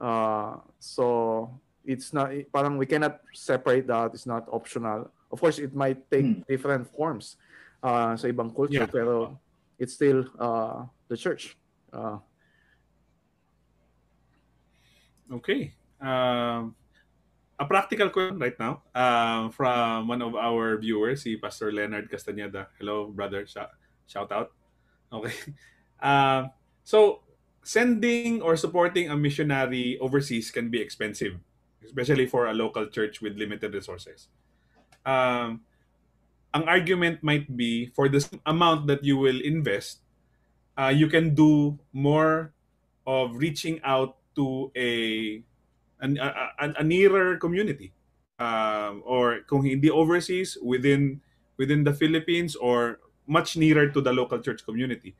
Uh, so it's not parang we cannot separate that. It's not optional. Of course, it might take hmm. different forms uh, sa ibang culture, yeah. pero it's still uh, the church. Uh, okay. Um, a practical question right now uh, from one of our viewers, si Pastor Leonard Castañeda. Hello, brother. Sh- shout out. Okay. Uh, [LAUGHS] so, sending or supporting a missionary overseas can be expensive, especially for a local church with limited resources. Um, ang argument might be for the amount that you will invest, uh, you can do more of reaching out to a an, a, a, nearer community um, or kung hindi overseas within within the Philippines or much nearer to the local church community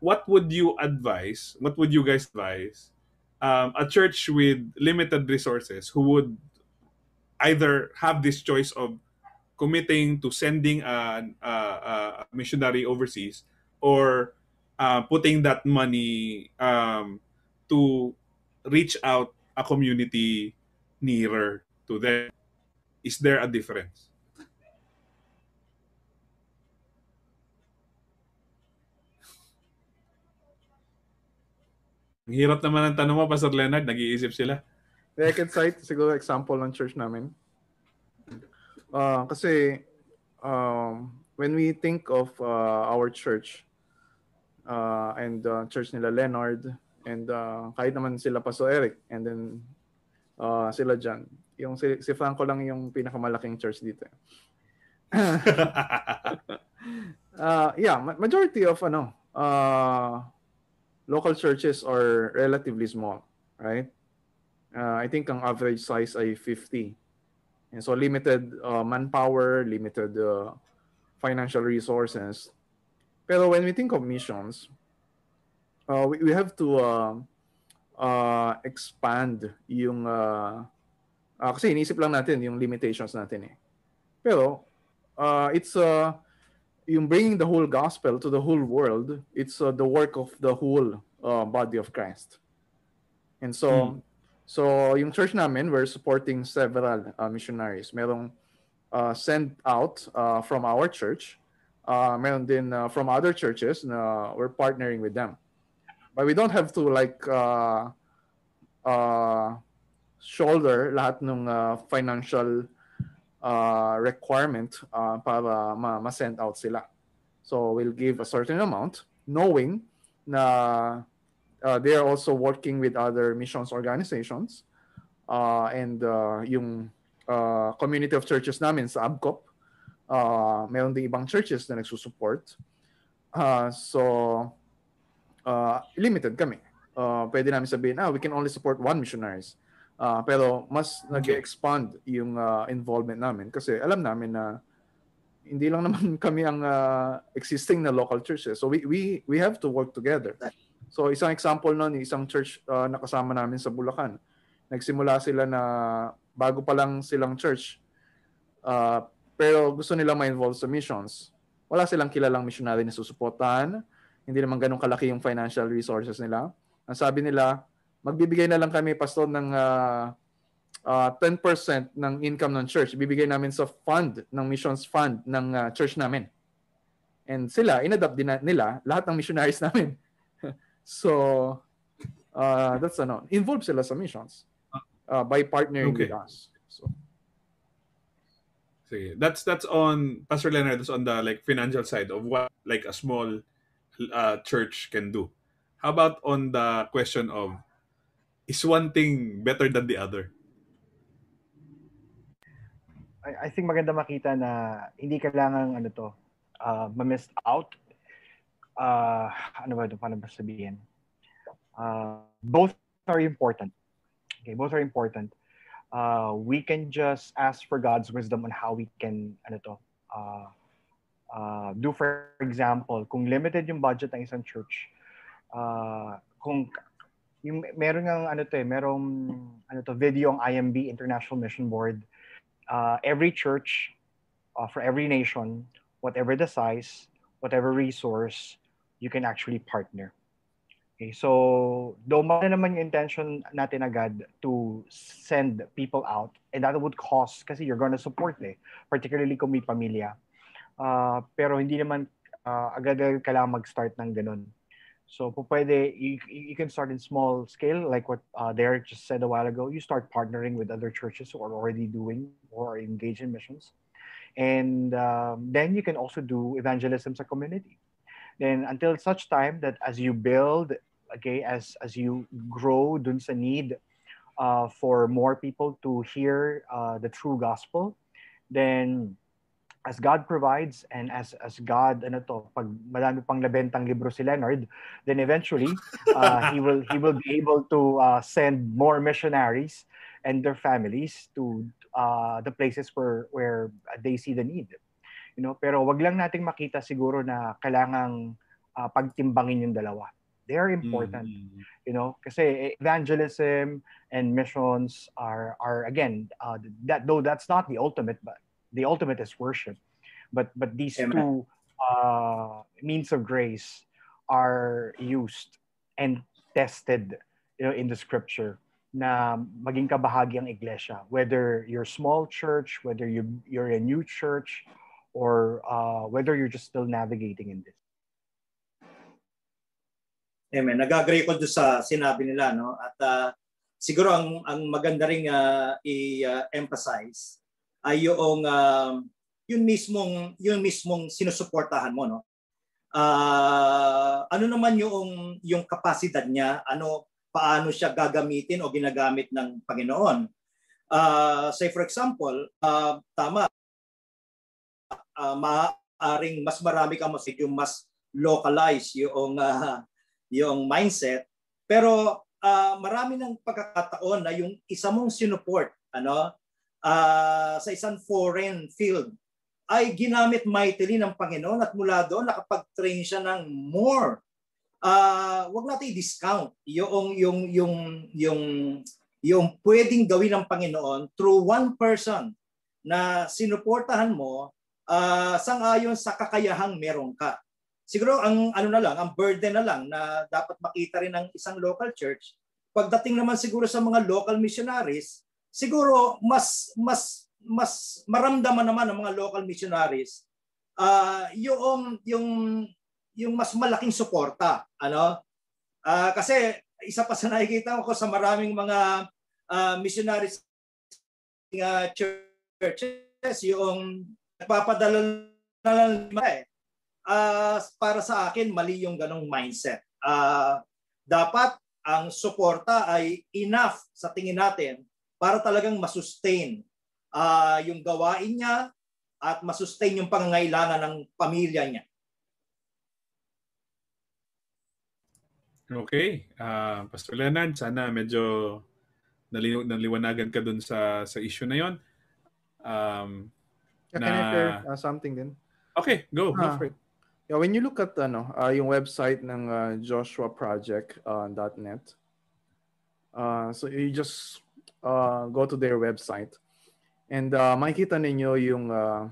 what would you advise? What would you guys advise? Um, a church with limited resources who would either have this choice of committing to sending a, a, a missionary overseas or uh, putting that money um, to reach out a community nearer to them. Is there a difference? Ang hirap naman ang tanong mo, Pastor Leonard. Nag-iisip sila. Can cite siguro example ng church namin. Uh, kasi um, when we think of uh, our church uh, and uh, church nila Leonard and uh, kahit naman sila Pastor Eric and then uh, sila John, yung si, si Franco lang yung pinakamalaking church dito. uh, [LAUGHS] yeah, majority of ano, uh, local churches are relatively small, right? Uh, I think ang average size ay 50. And so limited uh, manpower, limited uh, financial resources. Pero when we think of missions, uh, we, we have to uh, uh, expand yung uh, uh, kasi inisip lang natin yung limitations natin eh. Pero uh, it's uh, yung bringing the whole gospel to the whole world, it's uh, the work of the whole uh, body of Christ. And so, hmm. So yung church namin, we're supporting several uh, missionaries. Merong uh, sent out uh, from our church. Uh, meron din uh, from other churches na we're partnering with them. But we don't have to like uh, uh, shoulder lahat ng uh, financial uh, requirement uh, para ma- ma-send out sila. So we'll give a certain amount knowing na they are also working with other missions organizations uh, and uh, yung uh, community of churches namin sa ABCOP, uh, meron din ibang churches na nagsusupport. Uh, so, uh, limited kami. Uh, pwede namin sabihin, ah, we can only support one missionaries. Uh, pero mas nag-expand yung uh, involvement namin kasi alam namin na hindi lang naman [LAUGHS] kami ang uh, existing na local churches. So we we we have to work together So isang example nun, isang church uh, na kasama namin sa Bulacan. Nagsimula sila na bago pa lang silang church. Uh, pero gusto nila ma-involve sa missions. Wala silang kilalang missionary na susuportahan. Hindi naman ganun kalaki yung financial resources nila. Ang sabi nila, magbibigay na lang kami, pastor, ng uh, uh, 10% ng income ng church. Ibibigay namin sa fund, ng missions fund ng uh, church namin. And sila, inadapt din nila lahat ng missionaries [LAUGHS] namin. So, uh, that's ano, involved sila sa missions uh, by partnering okay. with us. So, Sige. That's that's on Pastor Leonard. That's on the like financial side of what like a small uh, church can do. How about on the question of is one thing better than the other? I, I think maganda makita na hindi kailangan ano to, uh, ma-miss out. Uh, ano ba ito? Paano ba sabihin? Uh, both are important. Okay, both are important. Uh, we can just ask for God's wisdom on how we can, ano to, uh, uh, do for example, kung limited yung budget ng isang church, uh, kung yung meron ng ano to eh, merong ano to video ang IMB International Mission Board uh, every church, uh, for every nation, whatever the size, whatever resource, you can actually partner. Okay, so though na naman yung intention natin agad to send people out, and that would cost kasi you're gonna support eh, particularly kung may pamilya. Uh, pero hindi naman uh, agad kailangan mag-start ng ganun. So pwede, you, you can start in small scale, like what uh, Derek just said a while ago. You start partnering with other churches who are already doing or engaged in missions. And um, then you can also do evangelism as a community. Then until such time that as you build, okay, as, as you grow dun sa need uh, for more people to hear uh, the true gospel, then as God provides and as as God ano to pag madami pang labentang libro si Leonard then eventually uh, he will he will be able to uh, send more missionaries and their families to uh, the places where where they see the need you know pero wag lang nating makita siguro na kailangang uh, pagtimbangin yung dalawa they are important mm-hmm. you know kasi evangelism and missions are are again uh, that though that's not the ultimate but the ultimate is worship. But but these Amen. two uh, means of grace are used and tested you know, in the scripture na maging kabahagi ang iglesia. Whether you're small church, whether you, you're a new church, or uh, whether you're just still navigating in this. Amen. Nag-agree ko doon sa sinabi nila. No? At uh, siguro ang, ang maganda ring uh, i-emphasize ay yung uh, yung mismong yung mismong sinusuportahan mo no uh, ano naman yung yung kapasidad niya ano paano siya gagamitin o ginagamit ng Panginoon uh, say for example uh, tama uh, maaring mas marami kang mas yung mas localize yung uh, yung mindset pero uh, marami ng pagkakataon na yung isa mong sinuport ano uh, sa isang foreign field ay ginamit mightily ng Panginoon at mula doon nakapag-train siya ng more. Uh, wag natin i-discount yung yung yung yung yung pwedeng gawin ng Panginoon through one person na sinuportahan mo uh, sang-ayon sa kakayahang meron ka. Siguro ang ano na lang, ang burden na lang na dapat makita rin ng isang local church. Pagdating naman siguro sa mga local missionaries, siguro mas mas mas maramdaman naman ng mga local missionaries uh, yung yung yung mas malaking suporta ano uh, kasi isa pa sa nakikita ko sa maraming mga uh, missionaries uh, churches yung nagpapadala na lang eh. Uh, para sa akin mali yung ganong mindset. Uh, dapat ang suporta ay enough sa tingin natin para talagang masustain uh, yung gawain niya at masustain yung pangangailangan ng pamilya niya. Okay. Uh, Pastor Leonard, sana medyo naliw- naliwanagan ka dun sa sa issue na yon. Um, yeah, na... Can I share uh, something din? Okay, go. Uh, go for it. Yeah, when you look at ano, uh, yung website ng uh, joshuaproject.net, uh, so you just uh, go to their website and uh, makikita ninyo yung uh,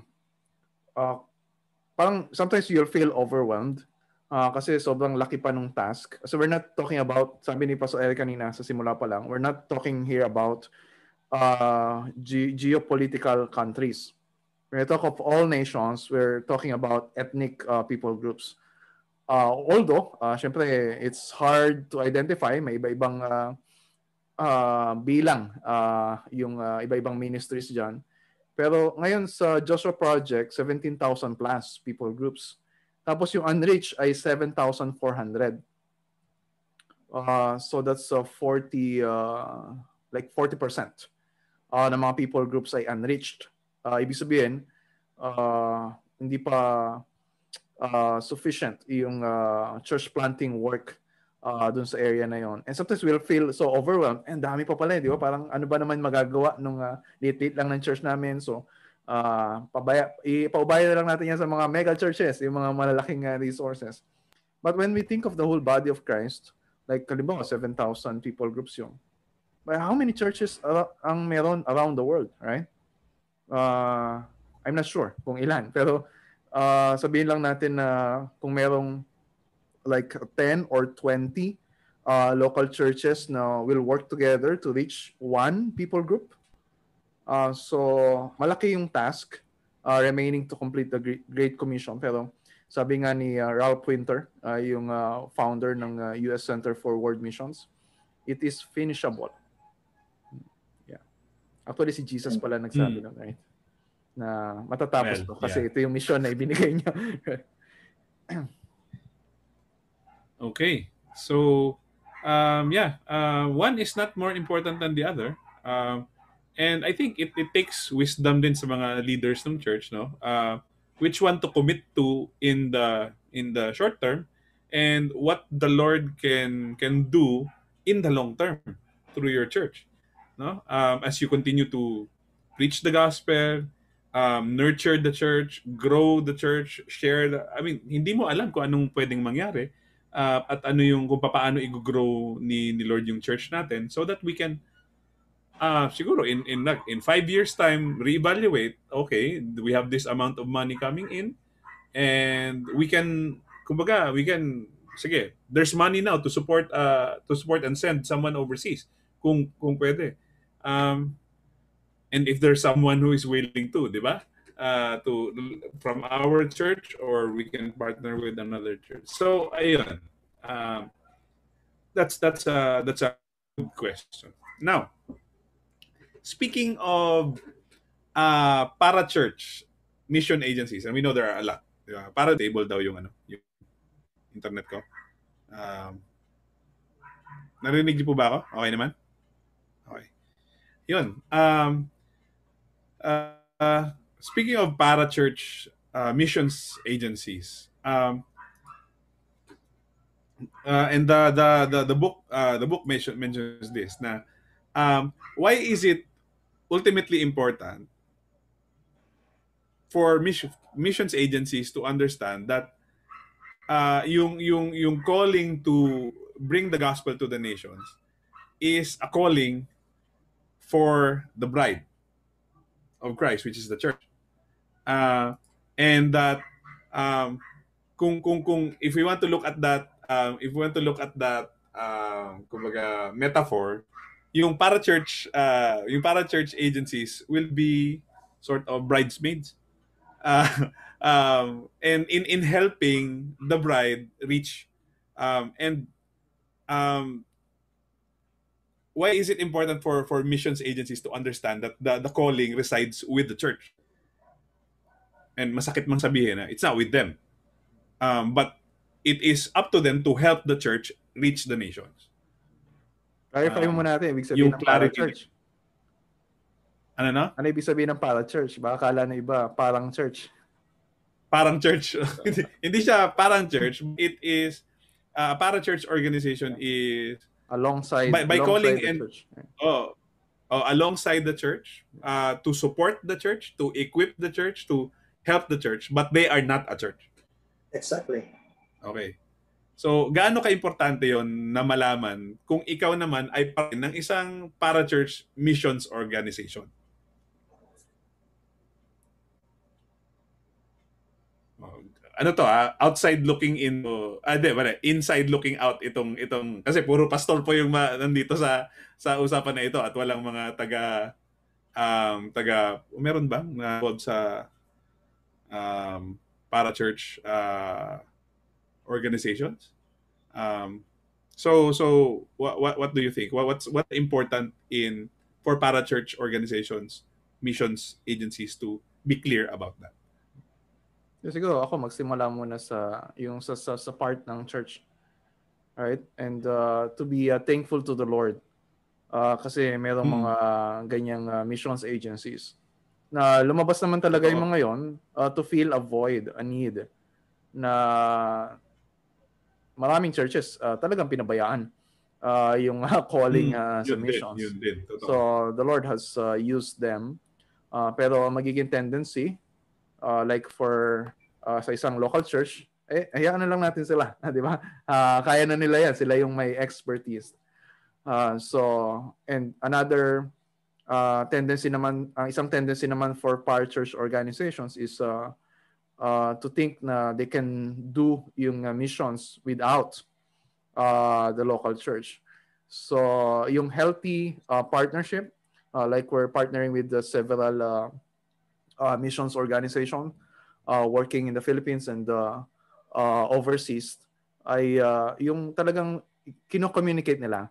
uh, parang sometimes you'll feel overwhelmed uh, kasi sobrang laki pa nung task. So we're not talking about, sabi ni Pastor El kanina sa simula pa lang, we're not talking here about uh, ge- geopolitical countries. When we talk of all nations, we're talking about ethnic uh, people groups. Uh, although, uh, syempre, it's hard to identify, may iba-ibang uh, uh, bilang uh, yung uh, iba-ibang ministries dyan. Pero ngayon sa Joshua Project, 17,000 plus people groups. Tapos yung unreached ay 7,400. Uh, so that's uh, 40, uh, like 40% uh, ng mga people groups ay unreached. Uh, ibig sabihin, uh, hindi pa uh, sufficient yung uh, church planting work uh, dun sa area na yon. And sometimes we'll feel so overwhelmed. And dami pa pala, eh, di ba? Parang ano ba naman magagawa nung uh, lang ng church namin. So, uh, pabaya, ipaubaya na lang natin yan sa mga mega churches, yung mga malalaking uh, resources. But when we think of the whole body of Christ, like kalimbawa 7,000 people groups yung, but how many churches ang meron around the world, right? Uh, I'm not sure kung ilan. [LAUGHS] Pero uh, sabihin lang natin na kung merong like 10 or 20 uh, local churches na will work together to reach one people group. Uh, so malaki yung task uh, remaining to complete the Great Commission. Pero sabi nga ni uh, Ralph Winter, uh, yung uh, founder ng uh, US Center for World Missions, it is finishable. Actually si Jesus pala nagsabi mm. nun, right? na matatapos well, to kasi yeah. ito yung mission na ibinigay niya. [CLEARS THROAT] okay. So um yeah, uh, one is not more important than the other. Um and I think it, it takes wisdom din sa mga leaders ng church, no? Uh which one to commit to in the in the short term and what the Lord can can do in the long term through your church. No? Um, as you continue to preach the gospel, um, nurture the church, grow the church, share the, I mean, hindi mo alam kung anong pwedeng mangyari uh, at ano yung kung paano i-grow ni ni Lord yung church natin so that we can uh, siguro in in in five years time reevaluate okay we have this amount of money coming in and we can kumbaga we can sige there's money now to support uh to support and send someone overseas kung kung pwede um and if there's someone who is willing to, di ba? Uh, to from our church or we can partner with another church. So ayun. Um, that's that's a that's a good question. Now, speaking of uh, para church mission agencies, and we know there are a lot. Diba? Para table daw yung ano, yung internet ko. Um, narinig niyo po ba ako? Okay naman? Yun. Um, uh, speaking of parachurch uh, missions agencies, um, uh, and the the the, the book uh, the book mention, mentions this na um, why is it ultimately important for mission, missions agencies to understand that uh, yung yung yung calling to bring the gospel to the nations is a calling for the bride of Christ, which is the church. Uh, and that um, kung kung kung if we want to look at that um, if we want to look at that uh, kumbaga metaphor, yung para church uh, yung para church agencies will be sort of bridesmaids. Uh, [LAUGHS] um, and in in helping the bride reach um, and um, why is it important for for missions agencies to understand that the, the calling resides with the church? And masakit mang sabihin na it's not with them. Um, but it is up to them to help the church reach the nations. Clarify um, mo natin, ibig sabihin ng para church. Ano na? Ano ibig sabihin ng para church? Baka kala na iba, parang church. Parang church. [LAUGHS] Hindi siya parang church. It is, uh, para church organization is alongside by, by alongside calling the and church. oh, oh alongside the church uh, to support the church to equip the church to help the church but they are not a church Exactly. Okay. So, gaano ka-importante yon na malaman kung ikaw naman ay parte ng isang parachurch missions organization? Oh, Ano to ah, outside looking in ah di, bale, inside looking out itong itong kasi puro pastor po yung ma, nandito sa sa usapan na ito at walang mga taga um taga meron ba na involved sa um parachurch uh, organizations. Um, so so what, what what do you think? What what's what important in for parachurch organizations, missions agencies to be clear about that? So, siguro ako magsimula muna sa yung sa, sa, sa part ng church. Right? And uh, to be uh, thankful to the Lord. Uh, kasi merong Hmm. mga ganyang uh, missions agencies na lumabas naman talaga yung mga yon uh, to fill a void, a need na maraming churches uh, talagang pinabayaan uh, yung uh, calling uh, sa Hmm. yun din, missions. yun din. Totoo. So the Lord has uh, used them. Uh, pero magiging tendency uh, like for uh, sa isang local church, eh hayaan na lang natin sila, [LAUGHS] di ba? Uh, kaya na nila yan, sila yung may expertise. Uh, so and another uh, tendency naman, ang isang tendency naman for parachurch organizations is uh, uh, to think na they can do yung uh, missions without uh, the local church. So, yung healthy uh, partnership, uh, like we're partnering with the several uh, uh, missions organization uh, working in the Philippines and uh, uh, overseas, ay uh, yung talagang kino-communicate nila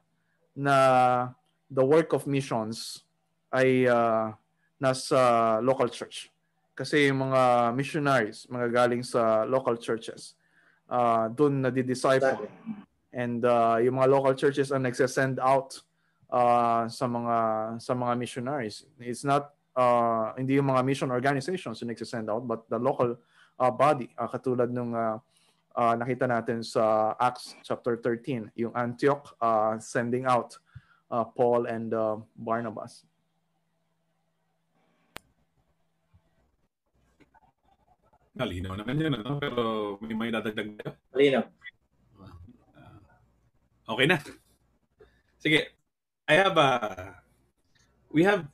na the work of missions ay uh, nasa local church. Kasi yung mga missionaries, mga galing sa local churches, uh, doon na disciple Exactly. and uh, yung mga local churches ang nagsasend out uh, sa mga sa mga missionaries. It's not uh, hindi yung mga mission organizations yung nagsasend out but the local uh, body uh, katulad nung uh, uh, nakita natin sa Acts chapter 13 yung Antioch uh, sending out uh, Paul and uh, Barnabas. Nalinaw naman yun, ano? pero may may dadagdag ka. Malinaw. Okay na. Sige. I have a... We have...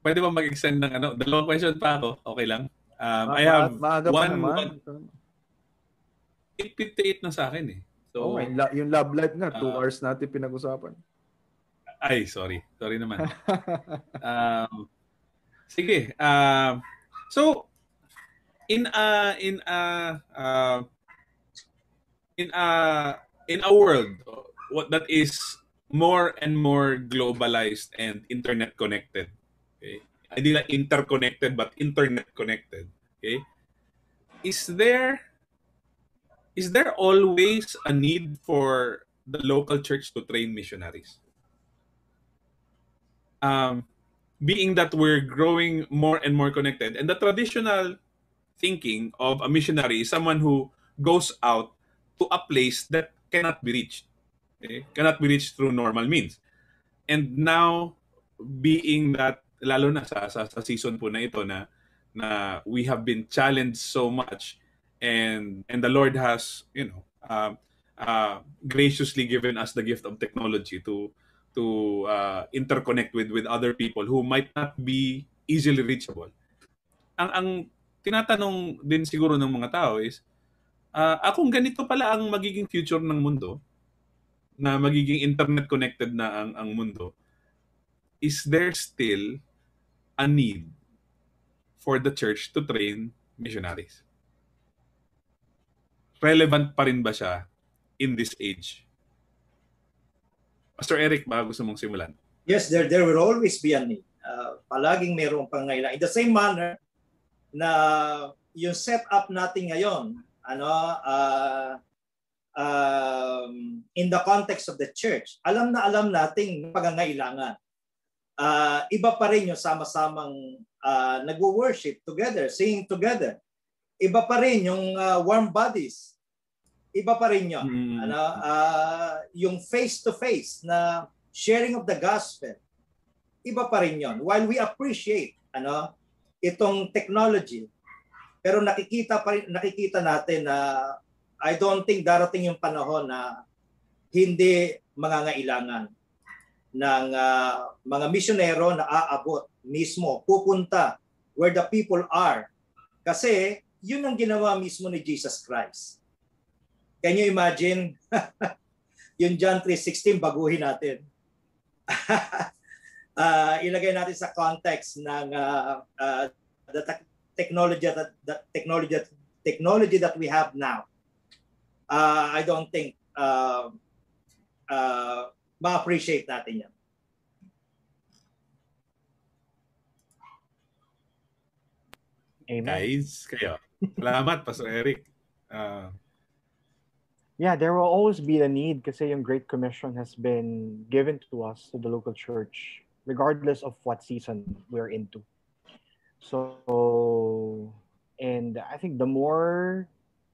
Pwede ba mag-extend ng ano? Dalawang question pa ako. Okay lang. Um, I have maaga pa one, naman. one 858 na sa akin eh. So, Oh, yung la- yung love life nga, two Ah. hours natin pinag-usapan. ay, sorry. Sorry naman. [LAUGHS] um, sige. Um, so, in a in a uh, in a in a world what that is more and more globalized and internet connected. Okay? Hindi lang interconnected but internet connected. Okay? Is there is there always a need for the local church to train missionaries? um, being that we're growing more and more connected, and the traditional thinking of a missionary is someone who goes out to a place that cannot be reached, okay? cannot be reached through normal means. And now, being that, lalo na sa, sa, sa season po na ito na, na we have been challenged so much and and the Lord has, you know, um, uh, graciously given us the gift of technology to to uh, interconnect with with other people who might not be easily reachable. Ang ang tinatanong din siguro ng mga tao is uh, akong ganito pala ang magiging future ng mundo na magiging internet connected na ang ang mundo is there still a need for the church to train missionaries relevant pa rin ba siya in this age Pastor Eric, baka gusto mong simulan. Yes, there there will always be a need. Uh, palaging mayroong pangailangan. In the same manner na yung setup natin ngayon, ano, uh, um, in the context of the church, alam na alam nating pangangailangan. Uh, iba pa rin yung sama-samang uh, nag-worship together, singing together. Iba pa rin yung uh, warm bodies. Iba pa rin yun Mm. ano ah, yung face to face na sharing of the gospel iba pa rin yon while we appreciate ano itong technology Pero nakikita pa rin, nakikita natin na I don't think darating yung panahon na hindi mangangailangan ng uh, mga misyonero na aabot mismo, pupunta where the people are. Kasi yun ang ginawa mismo ni Jesus Christ. Can you imagine? [LAUGHS] yung John 3.16, baguhin natin. uh, [LAUGHS] ilagay natin sa context ng uh, uh, the te- technology that the technology that, technology that we have now. Uh, I don't think uh, uh, ma-appreciate natin yan. Amen. Guys, kayo. Salamat, Pastor Eric. Uh, yeah, there will always be the need kasi yung Great Commission has been given to us, to the local church, regardless of what season we're into. So, and I think the more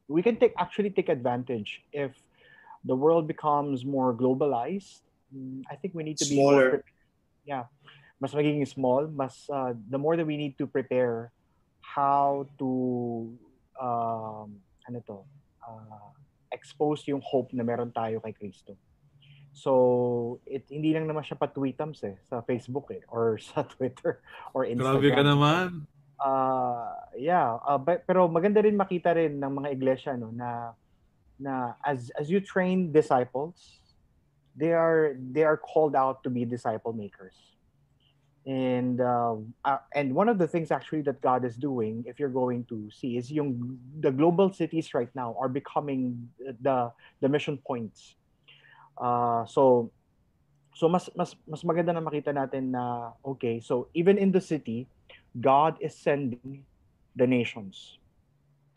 we can take actually take advantage if the world becomes more globalized. Mm, I think we need to be Smaller. more, yeah, mas magiging small, mas uh, the more that we need to prepare how to um, ano to, uh, expose yung hope na meron tayo kay Kristo. So, it hindi lang naman siya pa-tweetams eh sa Facebook eh or [LAUGHS] sa Twitter or Instagram. grabe ka naman. uh, yeah, uh, but, pero maganda rin makita rin ng mga iglesia no na na as as you train disciples, they are they are called out to be disciple makers. And uh, uh, and one of the things actually that God is doing, if you're going to see, is the global cities right now are becoming the the mission points. Uh, so so mas mas mas maganda na makita natin na okay, so even in the city, God is sending the nations.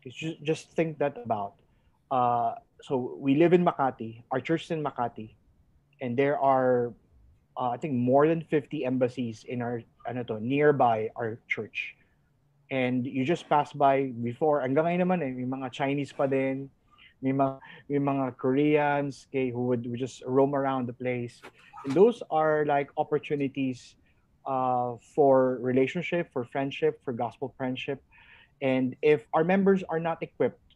Just, just think that about. Uh, so we live in Makati, our church is in Makati, and there are, uh, I think, more than 50 embassies in our, ano to, nearby our church. And you just pass by before, hanggang ngayon naman eh, may mga Chinese pa din, may mga, may mga Koreans okay, who would, would just roam around the place. And those are like opportunities uh, for relationship, for friendship, for gospel friendship. And if our members are not equipped,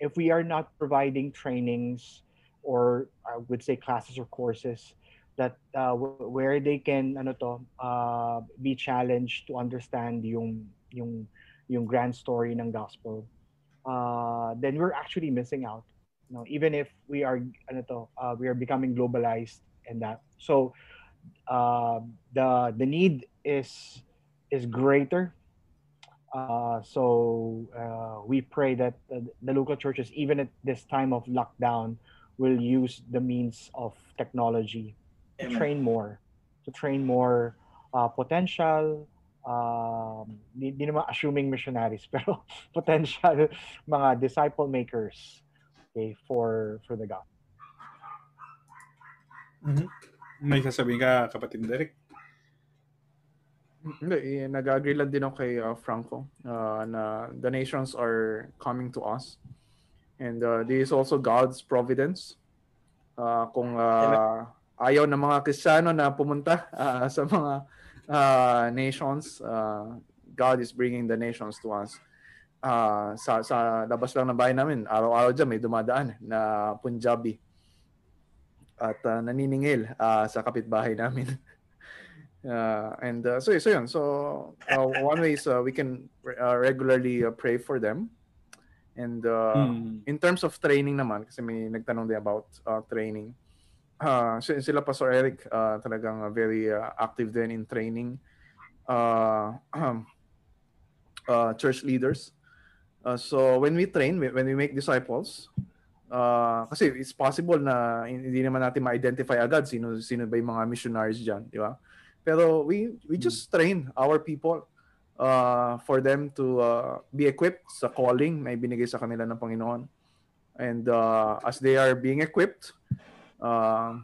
if we are not providing trainings or I would say classes or courses that uh, where they can ano to uh, be challenged to understand yung yung yung grand story ng gospel uh, then we're actually missing out you know even if we are ano to uh, we are becoming globalized and that so uh, the the need is is greater. Uh, so uh, we pray that the, the local churches, even at this time of lockdown, will use the means of technology to Amen. train more, to train more uh, potential. Um, di, di naman assuming missionaries, [LAUGHS] pero potential mga disciple makers okay, for for the gospel. May sasabihin ka, kapatid Derek? Hindi, eh, nag-agree lang din ako kay uh, Franco uh, na the nations are coming to us. And uh, this is also God's providence. Uh, kung uh, ayaw ng mga Kristiyano na pumunta [LAUGHS] uh, sa mga uh, nations, uh, God is bringing the nations to us. Uh, sa, sa labas lang ng bahay namin, araw-araw dyan may dumadaan na Punjabi at uh, naniningil uh, sa kapitbahay namin. [LAUGHS] Uh, and uh, so, so yun. So uh, one way is uh, we can uh, regularly uh, pray for them. And uh, Hmm. in terms of training naman, kasi may nagtanong din about uh, training. Uh, si- sila Pastor Eric uh, talagang uh, very uh, active din in training uh, [CLEARS THROAT] uh, church leaders. Uh, so when we train, when we make disciples, uh, kasi it's possible na hindi naman natin ma-identify agad sino sino ba yung mga missionaries diyan, di ba? Pero we we just train our people uh, for them to uh, be equipped sa calling na ibinigay sa kanila ng Panginoon. And uh, as they are being equipped, uh,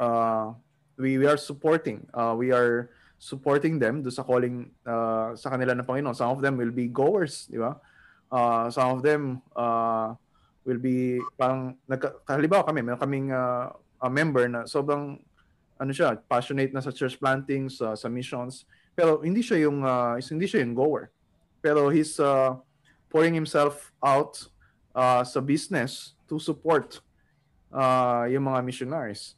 uh, we, we are supporting. Uh, we are supporting them do sa calling uh, sa kanila ng Panginoon. Some of them will be goers, di ba? Uh, some of them uh, will be parang nagka, kami, meron kaming uh, a member na sobrang ano siya, passionate na sa church planting, sa, sa missions, pero hindi siya yung uh, hindi siya yung goer. pero he's uh, pouring himself out uh, sa business to support uh, yung mga missionaries.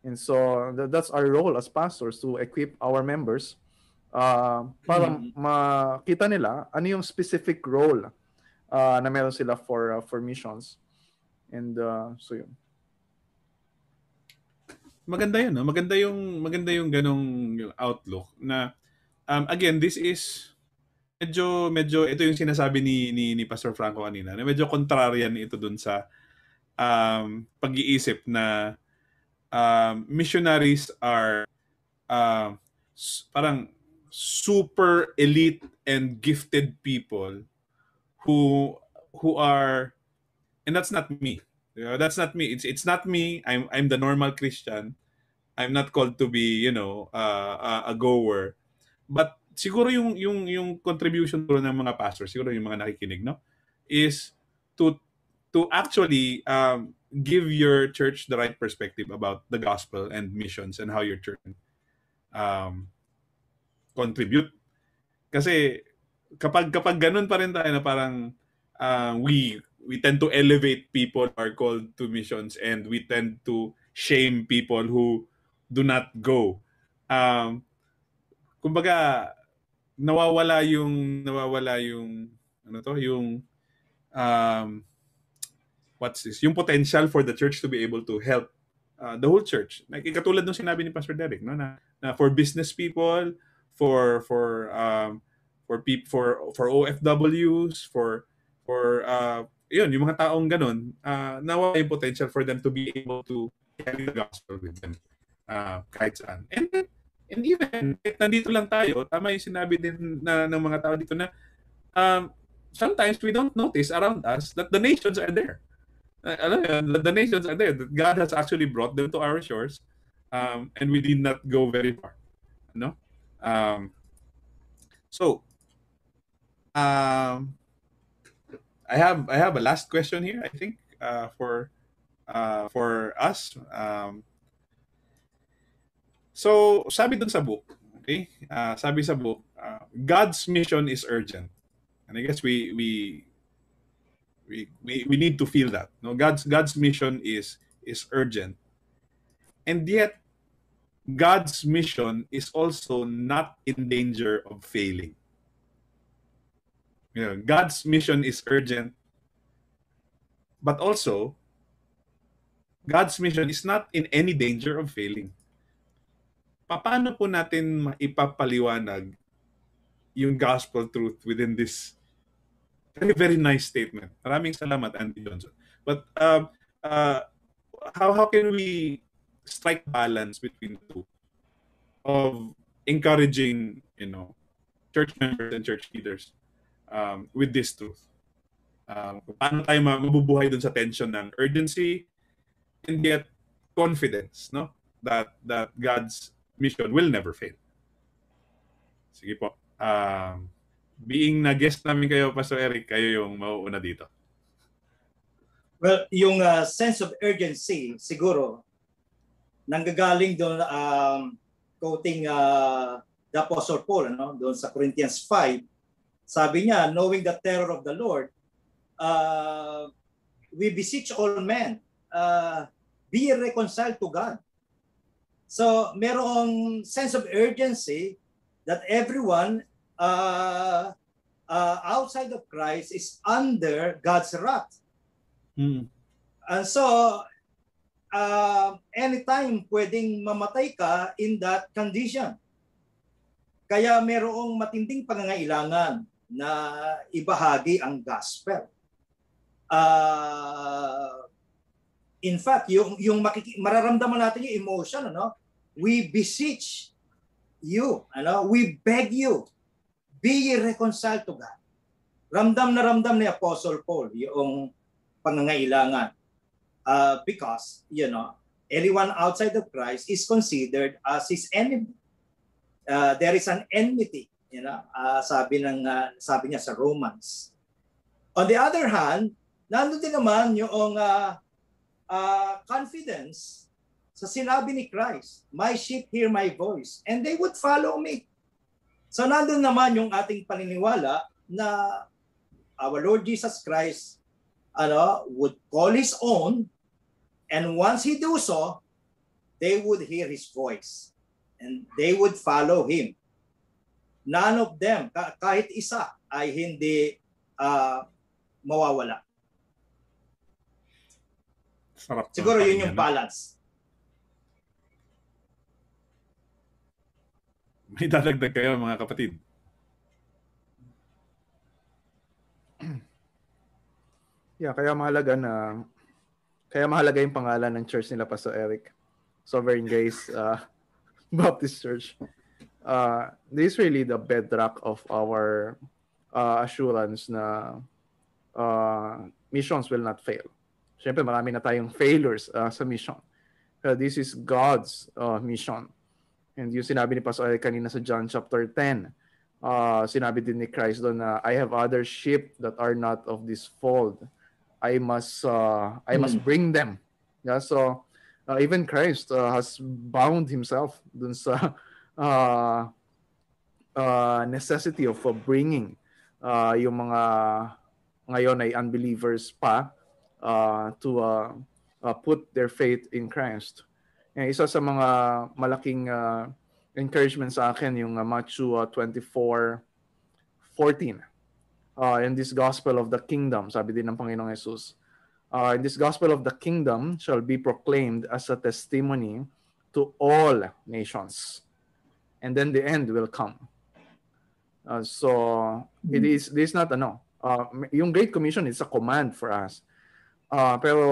And so th- that's our role as pastors to equip our members uh, para Mhm. makita nila ano yung specific role uh, na meron sila for uh, for missions. And uh, so yun. maganda yun, no? maganda yung maganda yung ganong outlook na um, again this is medyo medyo ito yung sinasabi ni ni, ni Pastor Franco kanina na medyo contrarian ito dun sa um, pag-iisip na um, missionaries are s- parang super elite and gifted people who who are and that's not me that's not me. It's it's not me. I'm I'm the normal Christian. I'm not called to be, you know, uh, a, a goer. But siguro yung yung yung contribution ko ng mga pastors, siguro yung mga nakikinig, no, is to to actually um, give your church the right perspective about the gospel and missions and how your church um, contribute. Kasi kapag kapag ganun pa rin tayo na parang uh, we we tend to elevate people who are called to missions and we tend to shame people who do not go. Um, kumbaga nawawala yung nawawala yung ano to yung um, what's this yung potential for the church to be able to help uh, the whole church like katulad ng sinabi ni Pastor Derek no na, na for business people for for um, for people for for OFWs for for uh, yun, yung mga taong ganun, uh, nawala yung potential for them to be able to carry the gospel with them uh, kahit saan. And, and even, kahit nandito lang tayo, tama yung sinabi din na, ng mga tao dito na um, sometimes we don't notice around us that the nations are there. Uh, alam yun, the, the nations are there. That God has actually brought them to our shores um, and we did not go very far. No? Um, so, um, I have I have a last question here. I think uh, for uh, for us. Um, so sabi dun sa book, okay? Uh, sabi sa book, uh, God's mission is urgent, and I guess we we we we, we need to feel that. No, God's God's mission is is urgent, and yet God's mission is also not in danger of failing. You know, God's mission is urgent, but also God's mission is not in any danger of failing. Paano po natin maipapaliwanag yung gospel truth within this very, very nice statement? Maraming salamat, Andy Johnson. But um, uh, how, how can we strike balance between the two of encouraging, you know, church members and church leaders um, with this truth. Um, paano tayo mabubuhay dun sa tension ng urgency and yet confidence, no? That that God's mission will never fail. Sige po. Um, being na guest namin kayo, Pastor Eric, kayo yung mauuna dito. Well, yung uh, sense of urgency, siguro, nanggagaling doon, um, quoting uh, the Apostle Paul, ano, doon sa Corinthians 5, sabi niya, knowing the terror of the Lord, uh, we beseech all men, uh, be reconciled to God. So, merong sense of urgency that everyone uh, uh, outside of Christ is under God's wrath. Mm. And so, uh, anytime pwedeng mamatay ka in that condition. Kaya merong matinding pangangailangan na ibahagi ang gospel. Uh, in fact, yung, yung makiki- mararamdaman natin yung emotion, ano? we beseech you, ano? we beg you, be reconciled to God. Ramdam na ramdam ni Apostle Paul yung pangangailangan. Uh, because, you know, anyone outside of Christ is considered as his enemy. Uh, there is an enmity, you know, uh, sabi ng uh, sabi niya sa Romans. On the other hand, nandun din naman yung uh, uh, confidence sa sinabi ni Christ, My sheep hear my voice, and they would follow me. So nandun naman yung ating paniniwala na our Lord Jesus Christ ano, would call his own and once he do so, they would hear his voice and they would follow him. None of them, kahit isa, ay hindi uh, mawawala. Sarap Siguro yun yung balance. May dadagdag kayo mga kapatid? Yeah, kaya mahalaga na kaya mahalaga yung pangalan ng church nila Pastor Eric. Sovereign Grace [LAUGHS] uh, Baptist Church. Uh, this is really the bedrock of our uh, assurance na uh, missions will not fail. Siyempre, marami na tayong failures uh, sa mission. Pero this is God's uh, mission. And yung sinabi ni Pastor Eric kanina sa John chapter 10, uh, sinabi din ni Christ doon na I have other sheep that are not of this fold. I must uh, I must hmm. bring them. Yeah, so uh, even Christ uh, has bound himself dun sa uh, [LAUGHS] uh, necessity of uh, bringing uh, yung mga ngayon ay unbelievers pa uh, to uh, uh, put their faith in Christ. And isa sa mga malaking uh, encouragement sa akin yung uh, Matthew uh, 24 14 uh, in this gospel of the kingdom, sabi din ng Panginoong Jesus, uh, in this gospel of the kingdom shall be proclaimed as a testimony to all nations. And then the end will come. Uh, so it hmm. is this is not ano, uh, yung Great Commission is a command for us. Uh, pero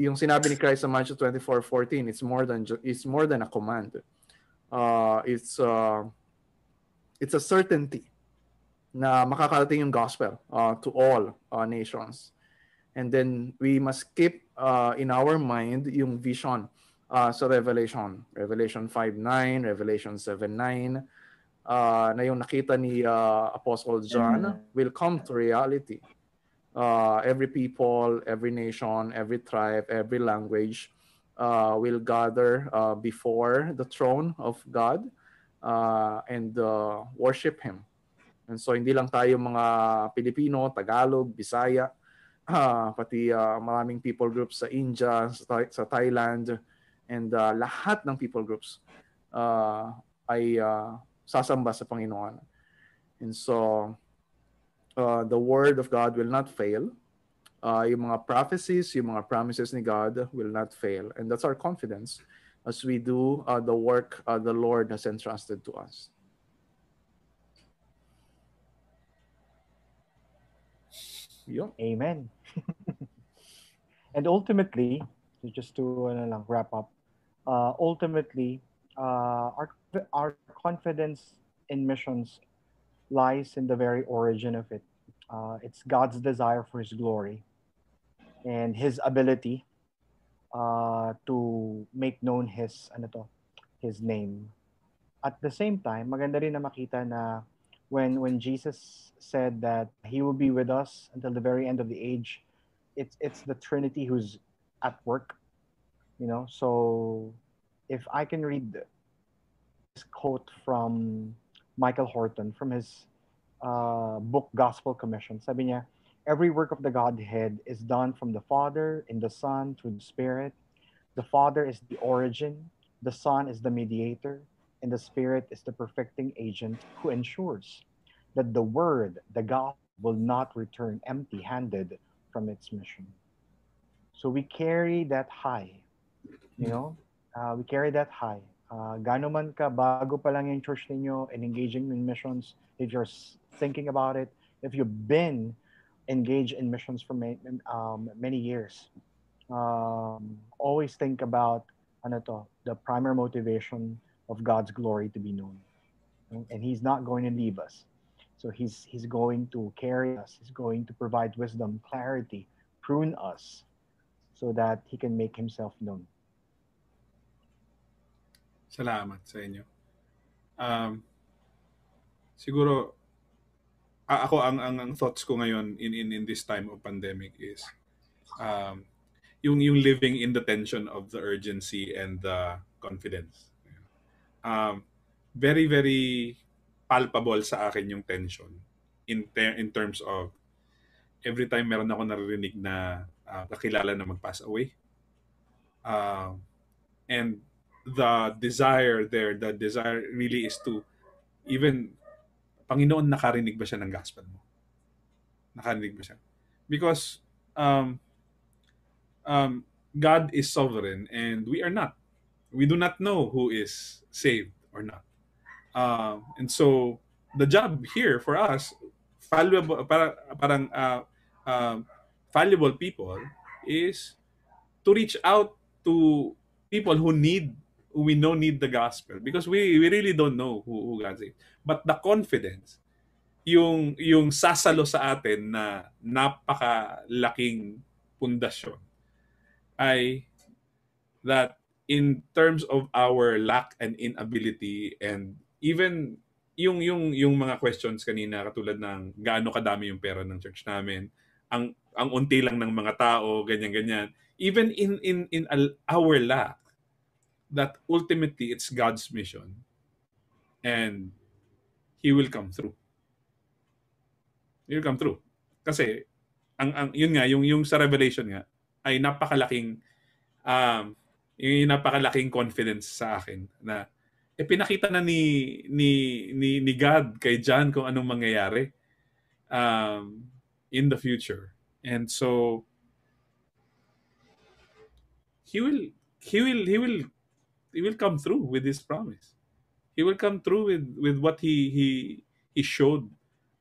yung sinabi ni Christ sa Matthew 24:14, it's more than it's more than a command. Uh, it's uh, it's a certainty na makakarating yung gospel uh, to all uh, nations. And then we must keep uh, in our mind yung vision uh, sa Revelation. Revelation 5.9, Revelation 7.9, uh, na yung nakita ni uh, Apostle John will come to reality. Uh, every people, every nation, every tribe, every language uh, will gather uh, before the throne of God uh, and uh, worship Him And so hindi lang tayo mga Pilipino, Tagalog, Bisaya, [LAUGHS] uh, pati uh, maraming people groups sa India, sa, sa Thailand, and uh, lahat ng people groups uh, ay uh, sasamba sa Panginoon. And so uh, the word of God will not fail. Uh, yung mga prophecies, yung mga promises ni God will not fail. And that's our confidence as we do uh, the work uh, the Lord has entrusted to us. Yun. Amen. [LAUGHS] and ultimately, just to uh, lang, wrap up, uh, ultimately, uh, our, our confidence in missions lies in the very origin of it. Uh, it's God's desire for His glory and His ability uh, to make known His ano to, His name. At the same time, maganda rin na makita na when when Jesus said that he will be with us until the very end of the age, it's it's the Trinity who's at work. You know, so if I can read this quote from Michael Horton from his uh, book Gospel Commission, sabi niya, every work of the Godhead is done from the Father, in the Son, through the Spirit. The Father is the origin, the Son is the mediator, and the Spirit is the perfecting agent who ensures that the Word, the gospel, will not return empty handed from its mission. So we carry that high, you know, uh, we carry that high. Uh, man ka, bago pa lang yung church ninyo and engaging in missions, if you're thinking about it, if you've been engaged in missions for many, um, many years, um, always think about ano to, the primary motivation of God's glory to be known. And He's not going to leave us. So He's He's going to carry us. He's going to provide wisdom, clarity, prune us, so that He can make Himself known. Salamat sa inyo. Um, siguro ako ang, ang ang thoughts ko ngayon in in in this time of pandemic is um yung yung living in the tension of the urgency and the confidence. Um, very very palpable sa akin yung tension in ter- in terms of every time meron ako naririnig na uh, kakilala na mag-pass away. Uh, and the desire there, the desire really is to even Panginoon nakarinig ba siya ng gospel mo? Nakarinig ba siya? Because um, um, God is sovereign and we are not. We do not know who is saved or not. Uh, and so the job here for us, valuable, para, parang uh, uh, valuable people is to reach out to people who need we know need the gospel because we we really don't know who, who God is. But the confidence, yung yung sasalo sa atin na napakalaking pundasyon ay that in terms of our lack and inability and even yung yung yung mga questions kanina katulad ng gaano kadami yung pera ng church namin ang ang unti lang ng mga tao ganyan ganyan even in in in our lack that ultimately it's God's mission. And he will come through. He will come through. Kasi ang ang yun nga yung yung sa revelation nga ay napakalaking um yung napakalaking confidence sa akin na eh pinakita na ni ni ni, ni God kay John kung anong mangyayari um in the future. And so he will he will he will he will come through with his promise. He will come through with with what he he he showed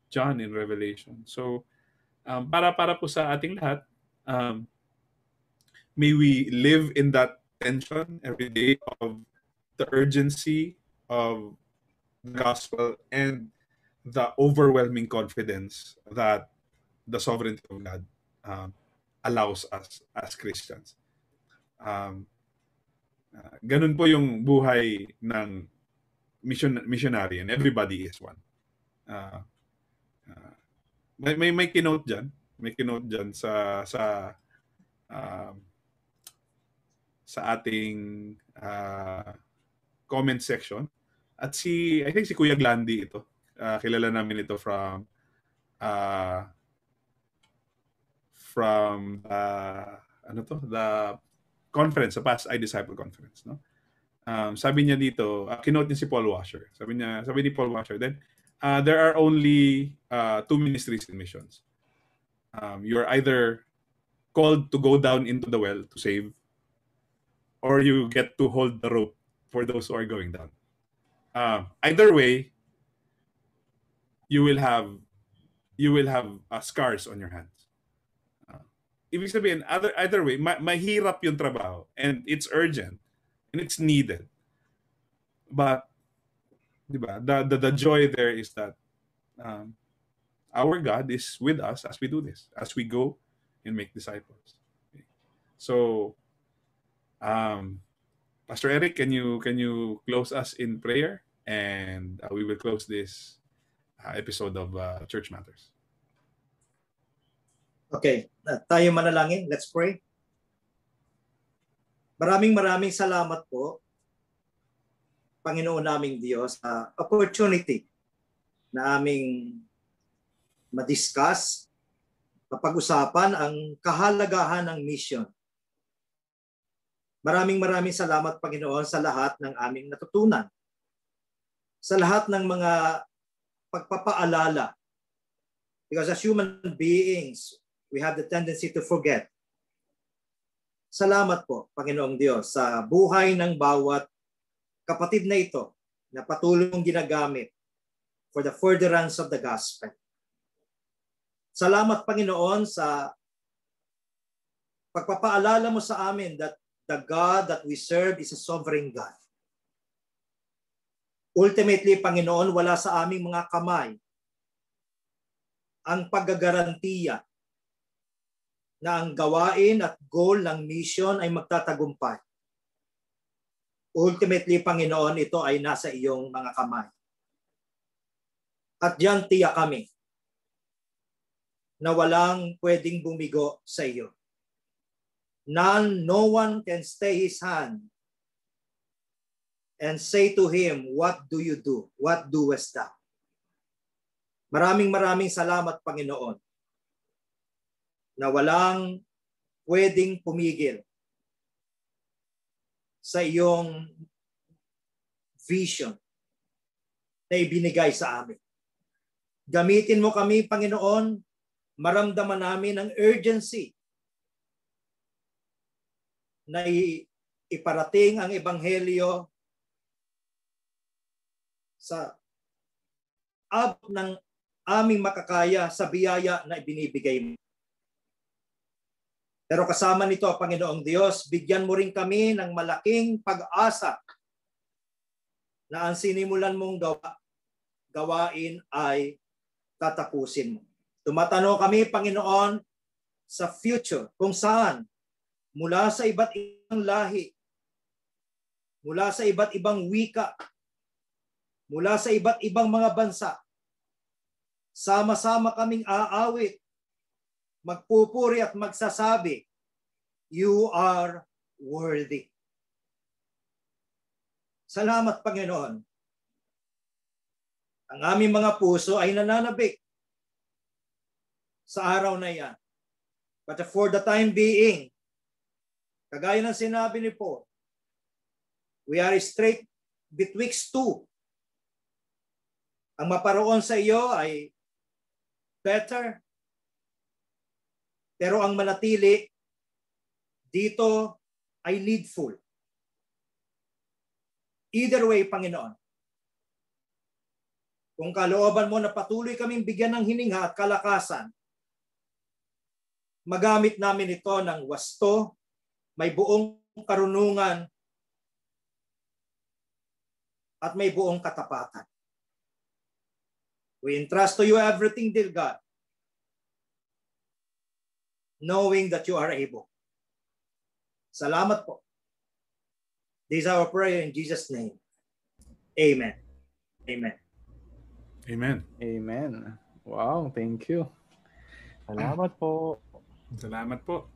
John in Revelation. So um, para para po sa ating lahat, um, may we live in that tension every day of the urgency of the gospel and the overwhelming confidence that the sovereignty of God um, allows us as Christians. Um, Uh, ganun po yung buhay ng mission missionary and everybody is one. Uh, uh, may may may kinote diyan, may kinote diyan sa sa uh, sa ating uh, comment section. At si I think si Kuya Glandi ito. Uh, kilala namin ito from uh, from uh, ano to the conference, sa Past I Conference. No? Um, sabi niya dito, uh, kinote niya si Paul Washer. Sabi niya, sabi ni Paul Washer, then, uh, there are only uh, two ministries in missions. Um, you're either called to go down into the well to save, or you get to hold the rope for those who are going down. Uh, either way, you will have you will have uh, scars on your hands ibig sabihin, other, either way, ma- mahirap yung trabaho and it's urgent and it's needed. But, di ba, the, the, the joy there is that um, our God is with us as we do this, as we go and make disciples. Okay. So, um, Pastor Eric, can you can you close us in prayer, and uh, we will close this uh, episode of uh, Church Matters. Okay, uh, tayo manalangin. Let's pray. Maraming maraming salamat po, Panginoon naming Diyos, sa uh, opportunity na aming madiscuss, mapag-usapan ang kahalagahan ng mission. Maraming maraming salamat, Panginoon, sa lahat ng aming natutunan. Sa lahat ng mga pagpapaalala. Because as human beings, we have the tendency to forget. Salamat po, Panginoong Diyos, sa buhay ng bawat kapatid na ito na patulong ginagamit for the furtherance of the gospel. Salamat, Panginoon, sa pagpapaalala mo sa amin that the God that we serve is a sovereign God. Ultimately, Panginoon, wala sa aming mga kamay ang paggagarantiya na ang gawain at goal ng mission ay magtatagumpay. Ultimately, Panginoon, ito ay nasa iyong mga kamay. At diyan tiyak kami na walang pwedeng bumigo sa iyo. None, no one can stay his hand and say to him, What do you do? What doest thou? Maraming maraming salamat, Panginoon, na walang pwedeng pumigil sa iyong vision na ibinigay sa amin. Gamitin mo kami, Panginoon, maramdaman namin ang urgency na iparating ang ebanghelyo sa abot ng aming makakaya sa biyaya na ibinibigay mo. Pero kasama nito, Panginoong Diyos, bigyan mo rin kami ng malaking pag-asa na ang sinimulan mong gawa, gawain ay tatapusin mo. Tumatano kami, Panginoon, sa future kung saan mula sa iba't ibang lahi, mula sa iba't ibang wika, mula sa iba't ibang mga bansa, sama-sama kaming aawit, magpupuri at magsasabi, You are worthy. Salamat, Panginoon. Ang aming mga puso ay nananabik sa araw na yan. But for the time being, kagaya ng sinabi ni Paul, we are straight betwixt two. Ang maparoon sa iyo ay better, pero ang manatili dito ay needful. Either way, Panginoon, kung kalooban mo na patuloy kaming bigyan ng hininga at kalakasan, magamit namin ito ng wasto, may buong karunungan, at may buong katapatan. We entrust to you everything, dear God, knowing that you are able. Salamat po. This is our prayer in Jesus' name. Amen. Amen. Amen. Amen. Wow, thank you. Salamat po. Salamat po.